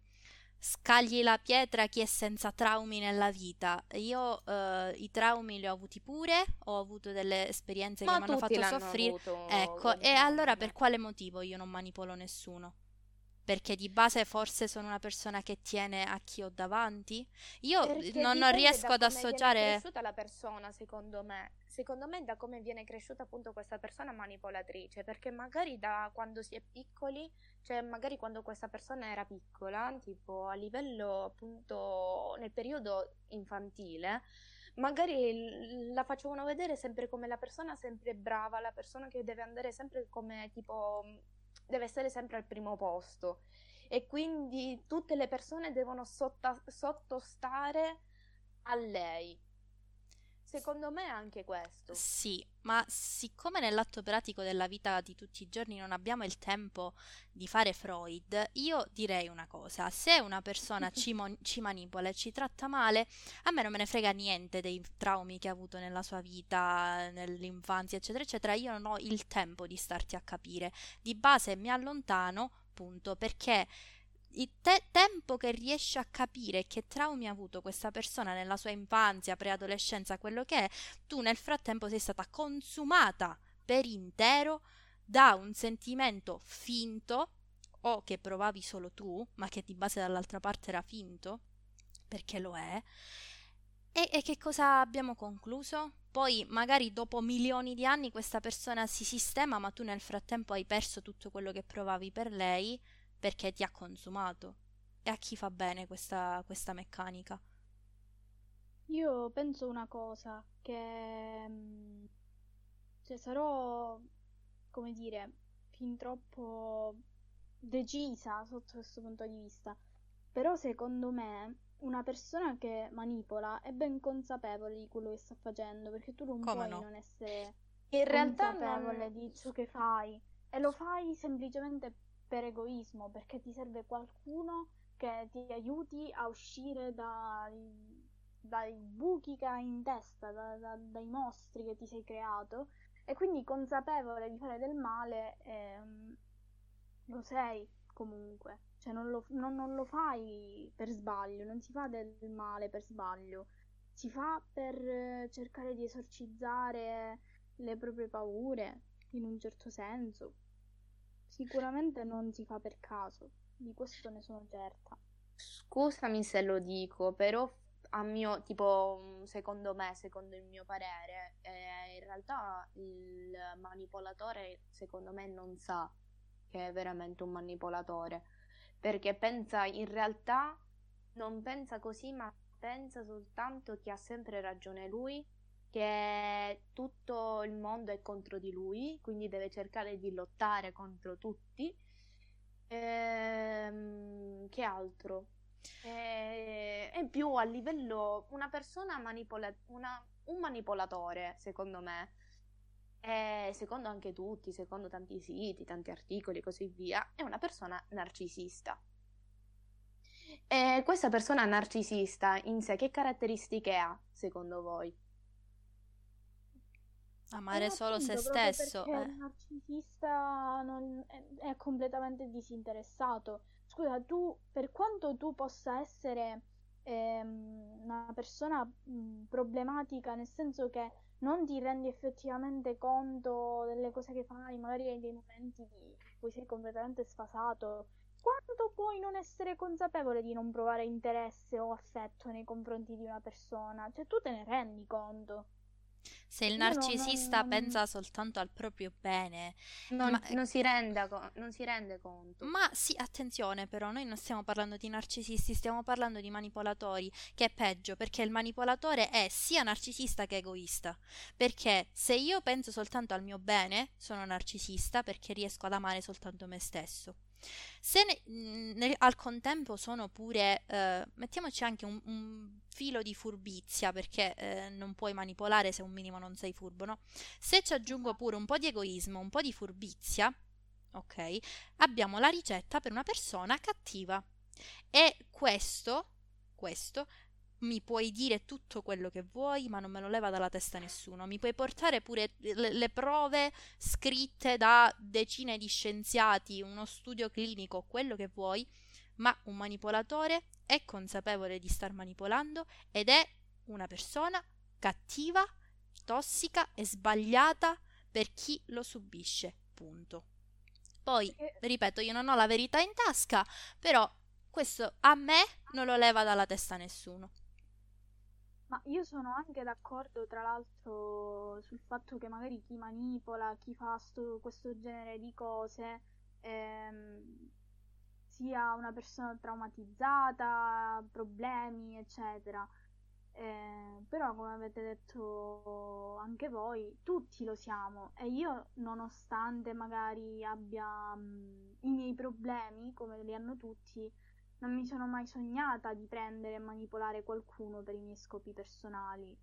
Speaker 1: scagli la pietra chi è senza traumi nella vita. Io eh, i traumi li ho avuti pure, ho avuto delle esperienze
Speaker 3: Ma
Speaker 1: che mi hanno fatto soffrire. Ecco, e allora per quale motivo io non manipolo nessuno? Perché di base forse sono una persona che tiene a chi ho davanti? Io
Speaker 3: Perché
Speaker 1: non, non riesco ad
Speaker 3: come viene
Speaker 1: associare...
Speaker 3: cresciuta la persona, secondo me. Secondo me da come viene cresciuta appunto questa persona manipolatrice, perché magari da quando si è piccoli, cioè magari quando questa persona era piccola, tipo a livello appunto nel periodo infantile, magari la facevano vedere sempre come la persona sempre brava, la persona che deve andare sempre come tipo deve essere sempre al primo posto e quindi tutte le persone devono sottostare a lei. Secondo me è anche questo.
Speaker 1: Sì, ma siccome nell'atto pratico della vita di tutti i giorni non abbiamo il tempo di fare Freud, io direi una cosa, se una persona *laughs* ci, mon- ci manipola e ci tratta male, a me non me ne frega niente dei traumi che ha avuto nella sua vita, nell'infanzia, eccetera, eccetera, io non ho il tempo di starti a capire. Di base mi allontano, punto, perché il te- tempo che riesci a capire che traumi ha avuto questa persona nella sua infanzia, preadolescenza, quello che è, tu nel frattempo sei stata consumata per intero da un sentimento finto o che provavi solo tu, ma che di base dall'altra parte era finto, perché lo è. E, e che cosa abbiamo concluso? Poi magari dopo milioni di anni questa persona si sistema, ma tu nel frattempo hai perso tutto quello che provavi per lei perché ti ha consumato. E a chi fa bene questa, questa meccanica?
Speaker 2: Io penso una cosa, che mm, cioè, sarò, come dire, fin troppo decisa sotto questo punto di vista. Però secondo me una persona che manipola è ben consapevole di quello che sta facendo, perché tu non
Speaker 1: Come
Speaker 2: puoi
Speaker 1: no?
Speaker 2: non essere
Speaker 3: In realtà
Speaker 2: consapevole
Speaker 3: non...
Speaker 2: di ciò che fai e lo fai semplicemente per egoismo, perché ti serve qualcuno che ti aiuti a uscire dai, dai buchi che hai in testa, da- da- dai mostri che ti sei creato, e quindi consapevole di fare del male, ehm, lo sei comunque, cioè non lo, non- non lo fai per sbaglio, non si fa del male per sbaglio, si fa per eh, cercare di esorcizzare le proprie paure, in un certo senso. Sicuramente non si fa per caso, di questo ne sono certa.
Speaker 3: Scusami se lo dico, però a mio, tipo, secondo me, secondo il mio parere, eh, in realtà il manipolatore, secondo me, non sa che è veramente un manipolatore, perché pensa, in realtà, non pensa così, ma pensa soltanto che ha sempre ragione lui, che tutto il mondo è contro di lui, quindi deve cercare di lottare contro tutti. Ehm, che altro? E, e più a livello una persona manipola una- un manipolatore, secondo me, e secondo anche tutti, secondo tanti siti, tanti articoli e così via, è una persona narcisista. E questa persona narcisista in sé che caratteristiche ha, secondo voi?
Speaker 1: Amare
Speaker 2: Eh,
Speaker 1: solo se
Speaker 2: appunto,
Speaker 1: stesso.
Speaker 2: perché
Speaker 1: eh.
Speaker 2: il narcisista non- è, è completamente disinteressato. Scusa, tu, per quanto tu possa essere ehm, una persona mh, problematica, nel senso che non ti rendi effettivamente conto delle cose che fai, magari hai dei momenti in cui sei completamente sfasato, quanto puoi non essere consapevole di non provare interesse o affetto nei confronti di una persona? Cioè, tu te ne rendi conto.
Speaker 1: Se il
Speaker 2: Io non-
Speaker 1: narcisista
Speaker 2: non-
Speaker 1: pensa soltanto al proprio bene,
Speaker 3: Non,
Speaker 1: Ma-
Speaker 3: non si renda co- non si rende conto.
Speaker 1: Ma sì, attenzione però, noi non stiamo parlando di narcisisti, stiamo parlando di manipolatori, che è peggio, perché il manipolatore è sia narcisista che egoista. Perché se io penso soltanto al mio bene, sono narcisista perché riesco ad amare soltanto me stesso. Se ne- mh, nel- al contempo sono pure, eh, mettiamoci anche un, un filo di furbizia, perché eh, non puoi manipolare se un minimo non sei furbo, no? Se ci aggiungo pure un po' di egoismo, un po' di furbizia, ok? abbiamo la ricetta per una persona cattiva. E questo, questo, mi puoi dire tutto quello che vuoi, ma non me lo leva dalla testa nessuno. Mi puoi portare pure le, le prove scritte da decine di scienziati, uno studio clinico, quello che vuoi, ma un manipolatore è consapevole di star manipolando ed è una persona cattiva, tossica e sbagliata per chi lo subisce. Punto. Poi, ripeto, io non ho la verità in tasca, però questo a me non lo leva dalla testa nessuno.
Speaker 2: Ma io sono anche d'accordo, tra l'altro, sul fatto che magari chi manipola, chi fa sto, questo genere di cose, ehm, sia una persona traumatizzata, problemi, eccetera. Eh, però come avete detto anche voi, tutti lo siamo e io nonostante magari abbia mh, i miei problemi, come li hanno tutti, non mi sono mai sognata di prendere e manipolare qualcuno per i miei scopi personali.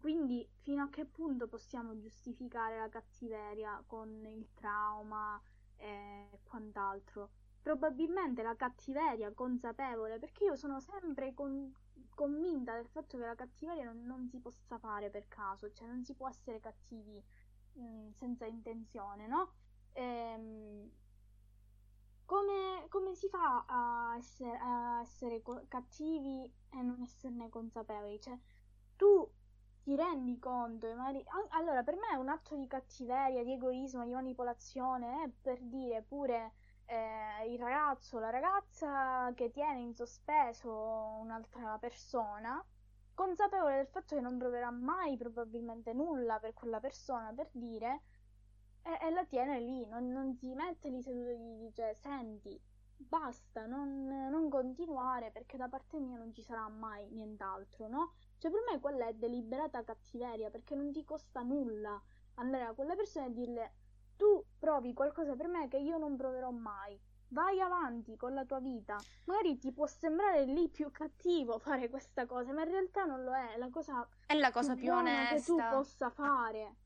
Speaker 2: Quindi fino a che punto possiamo giustificare la cattiveria con il trauma e quant'altro? Probabilmente la cattiveria consapevole, perché io sono sempre con convinta del fatto che la cattiveria non, non, si possa fare per caso, cioè non si può essere cattivi mh, mm, senza intenzione, no? Ehm, come, come, si fa a essere, a essere co- cattivi e non esserne consapevoli? Cioè, tu ti rendi conto, magari... allora per me è un atto di cattiveria, di egoismo, di manipolazione, eh, per dire pure eh, il ragazzo la ragazza che tiene in sospeso un'altra persona, consapevole del fatto che non proverà mai probabilmente nulla per quella persona, per dire, e, e la tiene lì, non, non, si mette lì seduto e gli dice senti, basta, non, non continuare perché da parte mia non ci sarà mai nient'altro, no? Cioè per me quella è deliberata cattiveria perché non ti costa nulla andare a quella persona e dirle tu provi qualcosa per me che io non proverò mai. Vai avanti con la tua vita. Magari ti può sembrare lì più cattivo fare questa cosa, ma in realtà non lo è. La cosa
Speaker 3: è la cosa più, più onesta
Speaker 2: che tu possa fare.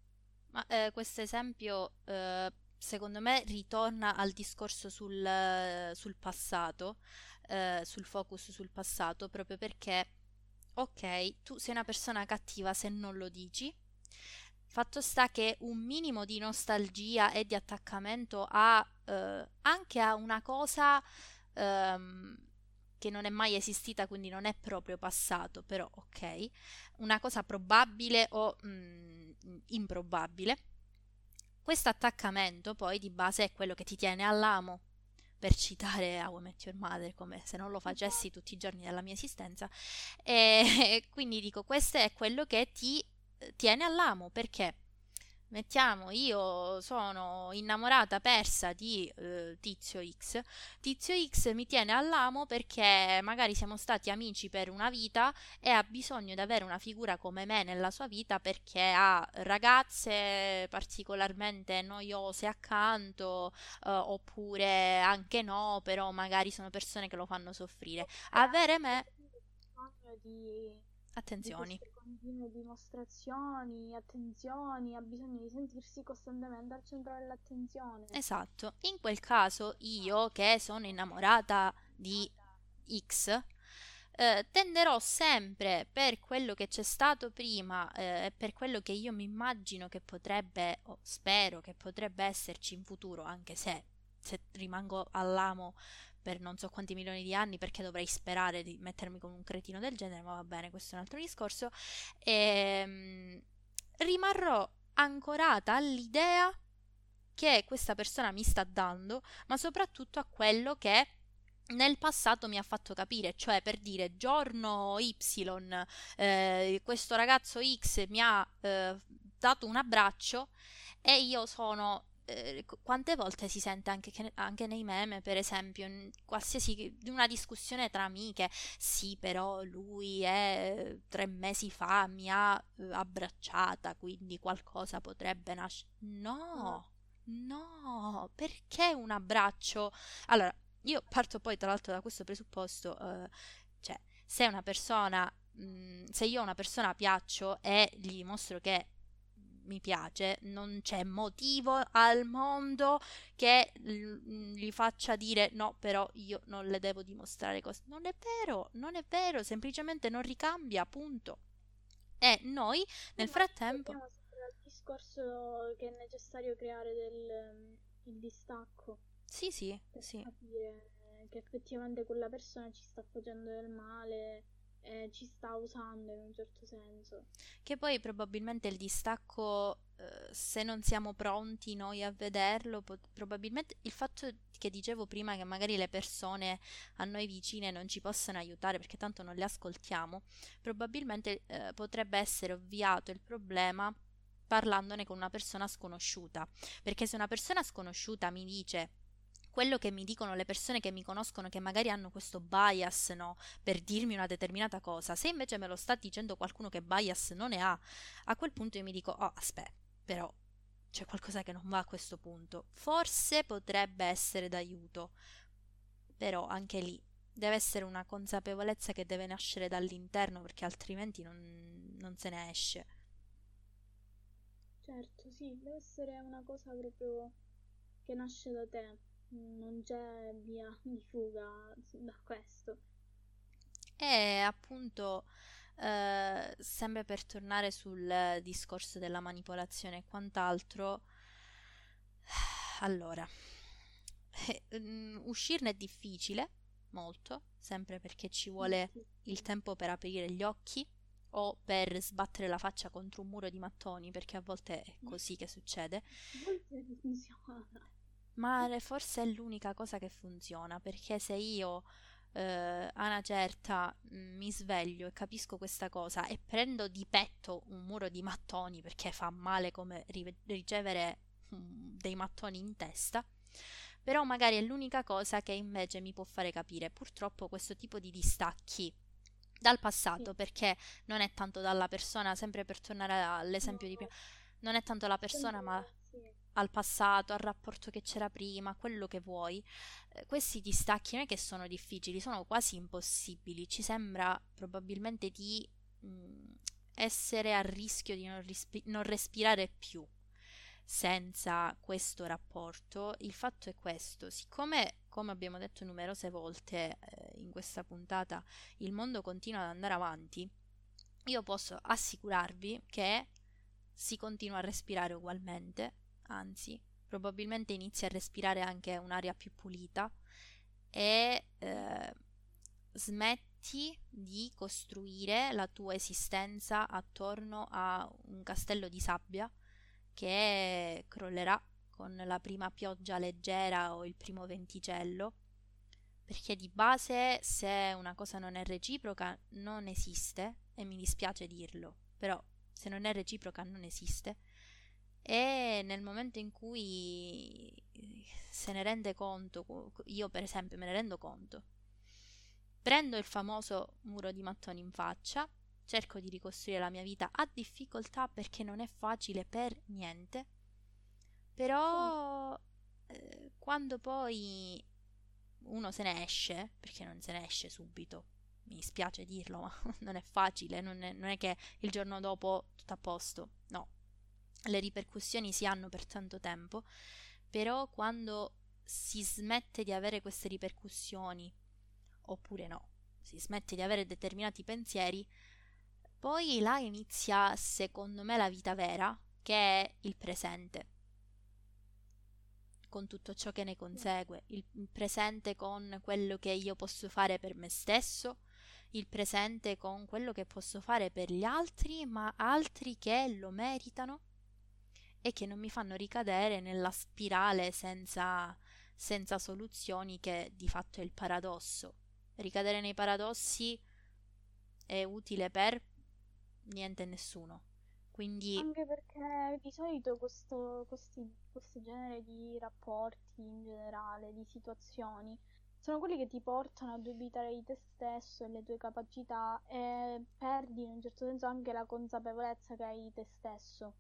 Speaker 1: Ma eh, questo esempio, eh, secondo me, ritorna al discorso sul, sul passato, eh, sul focus sul passato, proprio perché, ok, tu sei una persona cattiva se non lo dici, Fatto sta che un minimo di nostalgia e di attaccamento a, eh, anche a una cosa ehm, che non è mai esistita, quindi non è proprio passato, però ok, una cosa probabile o mh, mm, improbabile. Questo attaccamento poi di base è quello che ti tiene all'amo, per citare How I Met Your Mother, come se non lo facessi tutti i giorni della mia esistenza. E *laughs* quindi dico, questo è quello che ti tiene all'amo perché mettiamo io sono innamorata persa di eh, Tizio X Tizio X mi tiene all'amo perché magari siamo stati amici per una vita e ha bisogno di avere una figura come me nella sua vita perché ha ragazze particolarmente noiose accanto eh, oppure anche no però magari sono persone che lo fanno soffrire avere me attenzioni.
Speaker 2: Continue dimostrazioni, attenzioni, ha bisogno di sentirsi costantemente al centro dell'attenzione.
Speaker 1: Esatto, in quel caso io che sono innamorata di X eh, tenderò sempre per quello che c'è stato prima eh, e eh, per quello che io mi immagino che potrebbe, o spero che potrebbe esserci in futuro, anche se, se rimango all'amo per non so quanti milioni di anni perché dovrei sperare di mettermi come un cretino del genere, ma va bene, questo è un altro discorso. E, ehm, rimarrò ancorata all'idea che questa persona mi sta dando, ma soprattutto a quello che nel passato mi ha fatto capire, cioè per dire giorno Y, eh, questo ragazzo X mi ha eh, dato un abbraccio e io sono eh, quante volte si sente anche, che, anche, nei meme, per esempio, in qualsiasi di una discussione tra amiche, sì, però lui è tre mesi fa mi ha eh, abbracciata, quindi qualcosa potrebbe nascere. No, no, perché un abbraccio? Allora, io parto poi tra l'altro da questo presupposto, eh, cioè, se una persona, mh, mm, se io a una persona piaccio e gli mostro che mi piace, non c'è motivo al mondo che gli faccia dire no, però io non le devo dimostrare cose. Non è vero, non è vero, semplicemente non ricambia, punto. E noi nel frattempo...
Speaker 2: Il discorso che è necessario creare del il distacco.
Speaker 1: Sì, sì, sì.
Speaker 2: capire che effettivamente quella persona ci sta facendo del male eh, ci sta usando in un certo senso.
Speaker 1: Che poi probabilmente il distacco, eh, se non siamo pronti noi a vederlo, po- probabilmente il fatto che dicevo prima che magari le persone a noi vicine non ci possono aiutare perché tanto non le ascoltiamo, probabilmente eh, potrebbe essere ovviato il problema parlandone con una persona sconosciuta, perché se una persona sconosciuta mi dice quello che mi dicono le persone che mi conoscono che magari hanno questo bias no, per dirmi una determinata cosa, se invece me lo sta dicendo qualcuno che bias non ne ha, a quel punto io mi dico, oh aspetta, però c'è qualcosa che non va a questo punto, forse potrebbe essere d'aiuto, però anche lì deve essere una consapevolezza che deve nascere dall'interno perché altrimenti non, non se ne esce.
Speaker 2: Certo, sì, deve essere una cosa proprio che nasce da te non c'è via di fuga da questo.
Speaker 1: E appunto, eh, sempre per tornare sul discorso della manipolazione e quant'altro, allora, eh, uscirne è difficile, molto, sempre perché ci vuole il tempo per aprire gli occhi o per sbattere la faccia contro un muro di mattoni, perché a volte è così che succede.
Speaker 2: A volte funziona
Speaker 1: ma forse è l'unica cosa che funziona, perché se io eh, a una certa mm, mi sveglio e capisco questa cosa e prendo di petto un muro di mattoni perché fa male come ri- ricevere mm, dei mattoni in testa, però magari è l'unica cosa che invece mi può fare capire purtroppo questo tipo di distacchi dal passato, sì. perché non è tanto dalla persona, sempre per tornare all'esempio no. di prima, non è tanto la persona, ma al passato, al rapporto che c'era prima, quello che vuoi. Eh, questi distacchi non è che sono difficili, sono quasi impossibili. Ci sembra probabilmente di mh, mm, essere a rischio di non, rispi- non respirare più senza questo rapporto. Il fatto è questo, siccome, come abbiamo detto numerose volte eh, in questa puntata, il mondo continua ad andare avanti, io posso assicurarvi che si continua a respirare ugualmente, anzi, probabilmente inizi a respirare anche un'aria più pulita e eh, smetti di costruire la tua esistenza attorno a un castello di sabbia che crollerà con la prima pioggia leggera o il primo venticello perché di base se una cosa non è reciproca non esiste e mi dispiace dirlo però se non è reciproca non esiste e nel momento in cui se ne rende conto, io per esempio me ne rendo conto, prendo il famoso muro di mattoni in faccia, cerco di ricostruire la mia vita a difficoltà perché non è facile per niente, però eh, quando poi uno se ne esce, perché non se ne esce subito, mi spiace dirlo, ma *laughs* non è facile, non è, non è che il giorno dopo tutto a posto, no, le ripercussioni si hanno per tanto tempo, però quando si smette di avere queste ripercussioni, oppure no, si smette di avere determinati pensieri, poi là inizia, secondo me, la vita vera, che è il presente, con tutto ciò che ne consegue, il presente con quello che io posso fare per me stesso, il presente con quello che posso fare per gli altri, ma altri che lo meritano e che non mi fanno ricadere nella spirale senza, senza soluzioni che di fatto è il paradosso. Ricadere nei paradossi è utile per niente e nessuno. Quindi...
Speaker 2: Anche perché di solito questo, questi, questo genere di rapporti in generale, di situazioni, sono quelli che ti portano a dubitare di te stesso e le tue capacità e perdi in un certo senso anche la consapevolezza che hai di te stesso.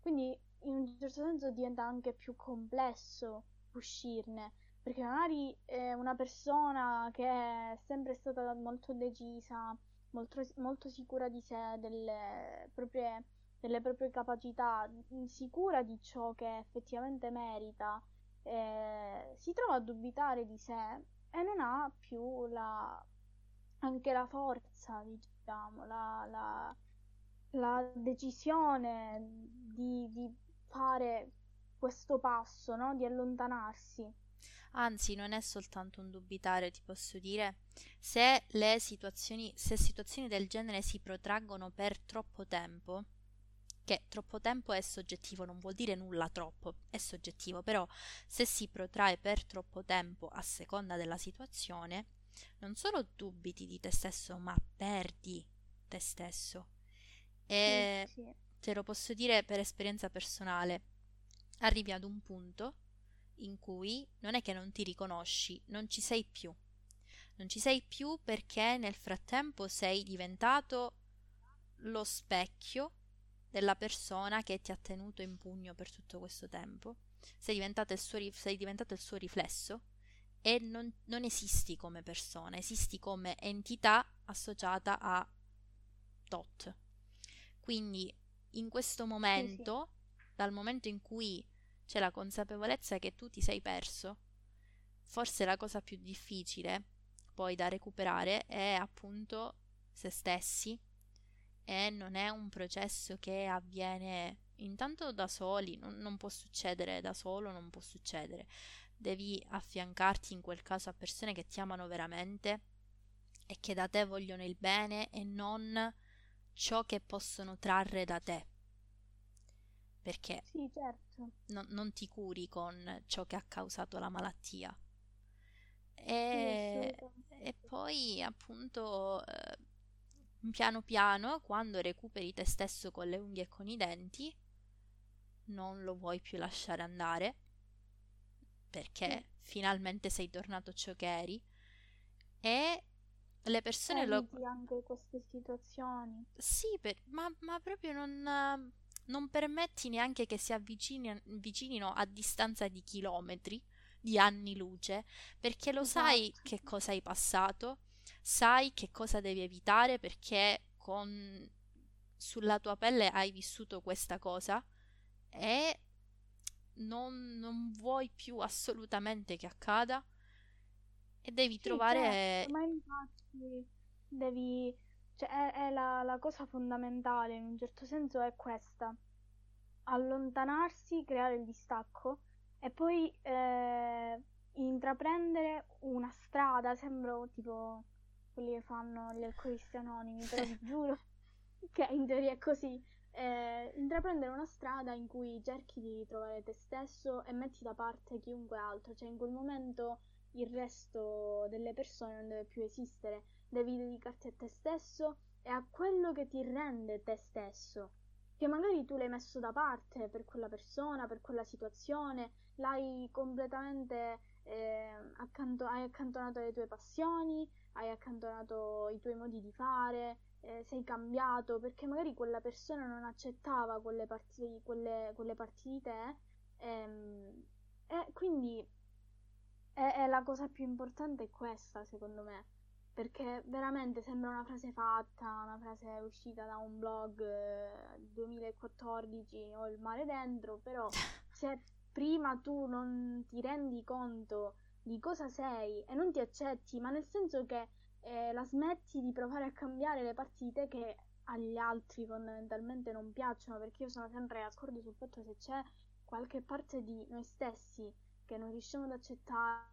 Speaker 2: Quindi in un certo senso diventa anche più complesso uscirne, perché magari eh, una persona che è sempre stata molto decisa, molto, molto sicura di sé, delle proprie, delle proprie capacità, sicura di ciò che effettivamente merita, eh, si trova a dubitare di sé e non ha più la, anche la forza, diciamo, la, la, la decisione di, di fare questo passo, no? Di allontanarsi.
Speaker 1: Anzi, non è soltanto un dubitare, ti posso dire, se le situazioni, se situazioni del genere si protraggono per troppo tempo, che troppo tempo è soggettivo, non vuol dire nulla troppo, è soggettivo, però se si protrae per troppo tempo a seconda della situazione, non solo dubiti di te stesso, ma perdi te stesso. E sì, sì. Te lo posso dire per esperienza personale, arrivi ad un punto in cui non è che non ti riconosci, non ci sei più. Non ci sei più perché nel frattempo sei diventato lo specchio della persona che ti ha tenuto in pugno per tutto questo tempo. Sei diventato il suo, sei diventato il suo riflesso e non, non, esisti come persona, esisti come entità associata a tot. Quindi in questo momento, sì, sì. dal momento in cui c'è la consapevolezza che tu ti sei perso, forse la cosa più difficile poi da recuperare è appunto se stessi e non è un processo che avviene intanto da soli, non, non può succedere da solo, non può succedere. Devi affiancarti in quel caso a persone che ti amano veramente e che da te vogliono il bene e non ciò che possono trarre da te perché
Speaker 2: sì, certo.
Speaker 1: no, non ti curi con ciò che ha causato la malattia. E, sì, e poi appunto eh, piano piano quando recuperi te stesso con le unghie e con i denti non lo vuoi più lasciare andare perché sì. finalmente sei tornato ciò che eri e le persone
Speaker 2: lo anche queste situazioni
Speaker 1: sì per, ma, ma proprio non non permetti neanche che si avvicinino a distanza di chilometri, di anni luce, perché lo esatto. sai che cosa hai passato, sai che cosa devi evitare perché con sulla tua pelle hai vissuto questa cosa e non, non vuoi più assolutamente che accada e devi
Speaker 2: sì,
Speaker 1: trovare
Speaker 2: certo, infatti devi cioè, è, è la, la cosa fondamentale in un certo senso è questa. Allontanarsi, creare il distacco e poi eh, intraprendere una strada, sembro tipo quelli che fanno gli alcolisti anonimi, però vi *laughs* giuro che in teoria è così. Eh, intraprendere una strada in cui cerchi di trovare te stesso e metti da parte chiunque altro, cioè in quel momento il resto delle persone non deve più esistere devi dedicarti a te stesso e a quello che ti rende te stesso. Che magari tu l'hai messo da parte per quella persona, per quella situazione, l'hai completamente eh, accanto- hai accantonato le tue passioni, hai accantonato i tuoi modi di fare, eh, sei cambiato perché magari quella persona non accettava quelle parti, quelle, quelle parti di te. Ehm, e quindi è, è la cosa più importante è questa, secondo me. Perché veramente sembra una frase fatta, una frase uscita da un blog eh, 2014 ho il mare dentro, però *laughs* se prima tu non ti rendi conto di cosa sei e non ti accetti, ma nel senso che eh, la smetti di provare a cambiare le parti di te che agli altri fondamentalmente non piacciono, perché io sono sempre d'accordo sul fatto che se c'è qualche parte di noi stessi che non riusciamo ad accettare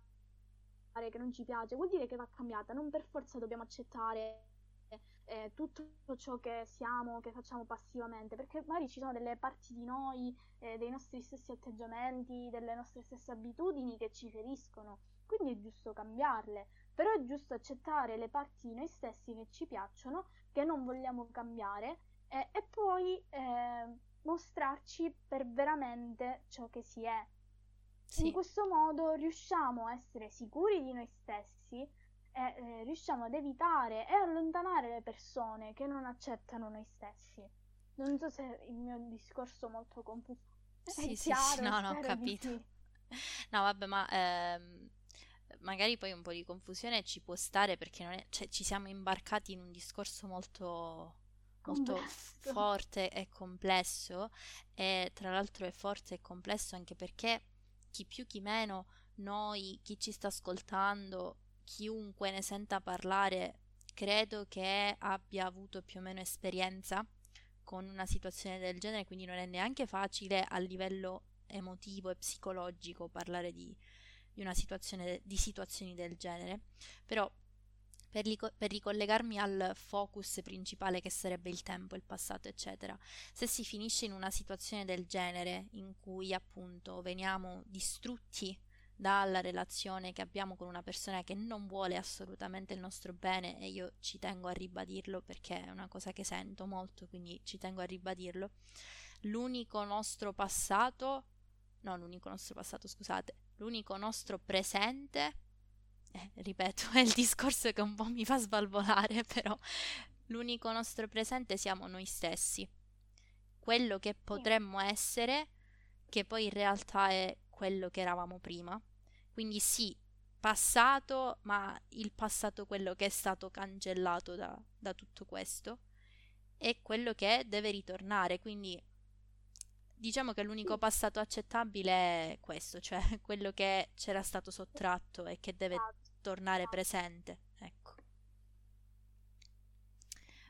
Speaker 2: che non ci piace, vuol dire che va cambiata, non per forza dobbiamo accettare eh, tutto ciò che siamo, che facciamo passivamente, perché magari ci sono delle parti di noi, eh, dei nostri stessi atteggiamenti, delle nostre stesse abitudini che ci feriscono, quindi è giusto cambiarle, però è giusto accettare le parti di noi stessi che ci piacciono, che non vogliamo cambiare eh, e poi eh, mostrarci per veramente ciò che si è. Sì. In questo modo riusciamo a essere sicuri di noi stessi e eh, riusciamo ad evitare e allontanare le persone che non accettano noi stessi. Non so se il mio discorso è molto confuso.
Speaker 1: Sì, sì, chiaro, no, no, ho capito. Sì. *laughs* No, vabbè, ma ehm, magari poi un po' di confusione ci può stare perché è, cioè, ci siamo imbarcati in un discorso molto molto forte e complesso e tra l'altro è forte e complesso anche perché chi più chi meno, noi, chi ci sta ascoltando, chiunque ne senta parlare, credo che abbia avuto più o meno esperienza con una situazione del genere, quindi non è neanche facile a livello emotivo e psicologico parlare di, di una situazione di situazioni del genere. Però per, rico- per, ricollegarmi al focus principale che sarebbe il tempo, il passato, eccetera. Se si finisce in una situazione del genere in cui appunto veniamo distrutti dalla relazione che abbiamo con una persona che non vuole assolutamente il nostro bene e io ci tengo a ribadirlo perché è una cosa che sento molto, quindi ci tengo a ribadirlo. L'unico nostro passato, no, l'unico nostro passato, scusate, l'unico nostro presente, eh, ripeto, è *laughs* il discorso che un po' mi fa svalvolare, *laughs* però l'unico nostro presente siamo noi stessi. Quello che potremmo essere, che poi in realtà è quello che eravamo prima. Quindi sì, passato, ma il passato quello che è stato cancellato da, da tutto questo è quello che deve ritornare. Quindi diciamo che l'unico passato accettabile è questo, cioè *laughs* quello che c'era stato sottratto e che deve esatto. tornare esatto. presente. Ecco.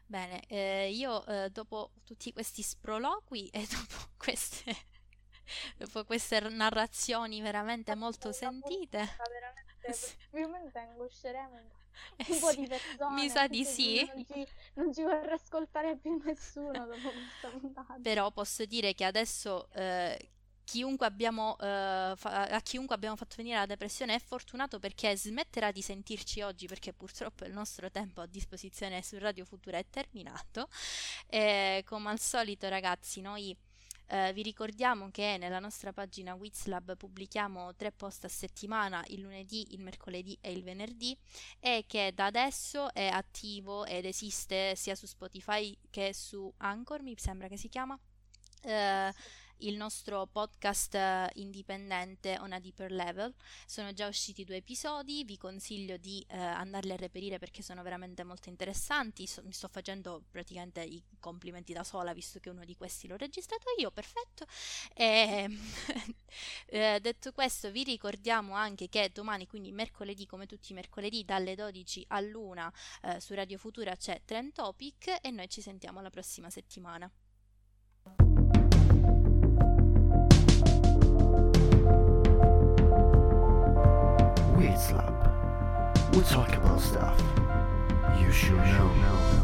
Speaker 1: Bene, eh, io eh, dopo tutti questi sproloqui e *laughs* dopo queste *laughs* dopo queste narrazioni veramente molto sentite.
Speaker 2: Veramente, probabilmente angosceremo un po' di persone.
Speaker 1: Mi sa di sì.
Speaker 2: Non ci, non ci, vorrà ascoltare più nessuno dopo questa puntata.
Speaker 1: Però posso dire che adesso eh, chiunque abbiamo, eh, fa- a chiunque abbiamo fatto venire la depressione è fortunato perché smetterà di sentirci oggi perché purtroppo il nostro tempo a disposizione su Radio Futura è terminato. E, come al solito ragazzi noi eh, vi ricordiamo che nella nostra pagina Wizlab pubblichiamo tre post a settimana, il lunedì, il mercoledì e il venerdì e che da adesso è attivo ed esiste sia su Spotify che su Anchor, mi sembra che si chiama. Eh, il nostro podcast eh, indipendente On a Deeper Level. Sono già usciti due episodi, vi consiglio di eh, andarli a reperire perché sono veramente molto interessanti. So, mi sto facendo praticamente i complimenti da sola visto che uno di questi l'ho registrato io, perfetto. E, *laughs* eh, detto questo, vi ricordiamo anche che domani, quindi mercoledì, come tutti i mercoledì, dalle 12 all'una eh, su Radio Futura c'è Trend Topic e noi ci sentiamo la prossima settimana.
Speaker 4: Slab. We'll talk about stuff you should know.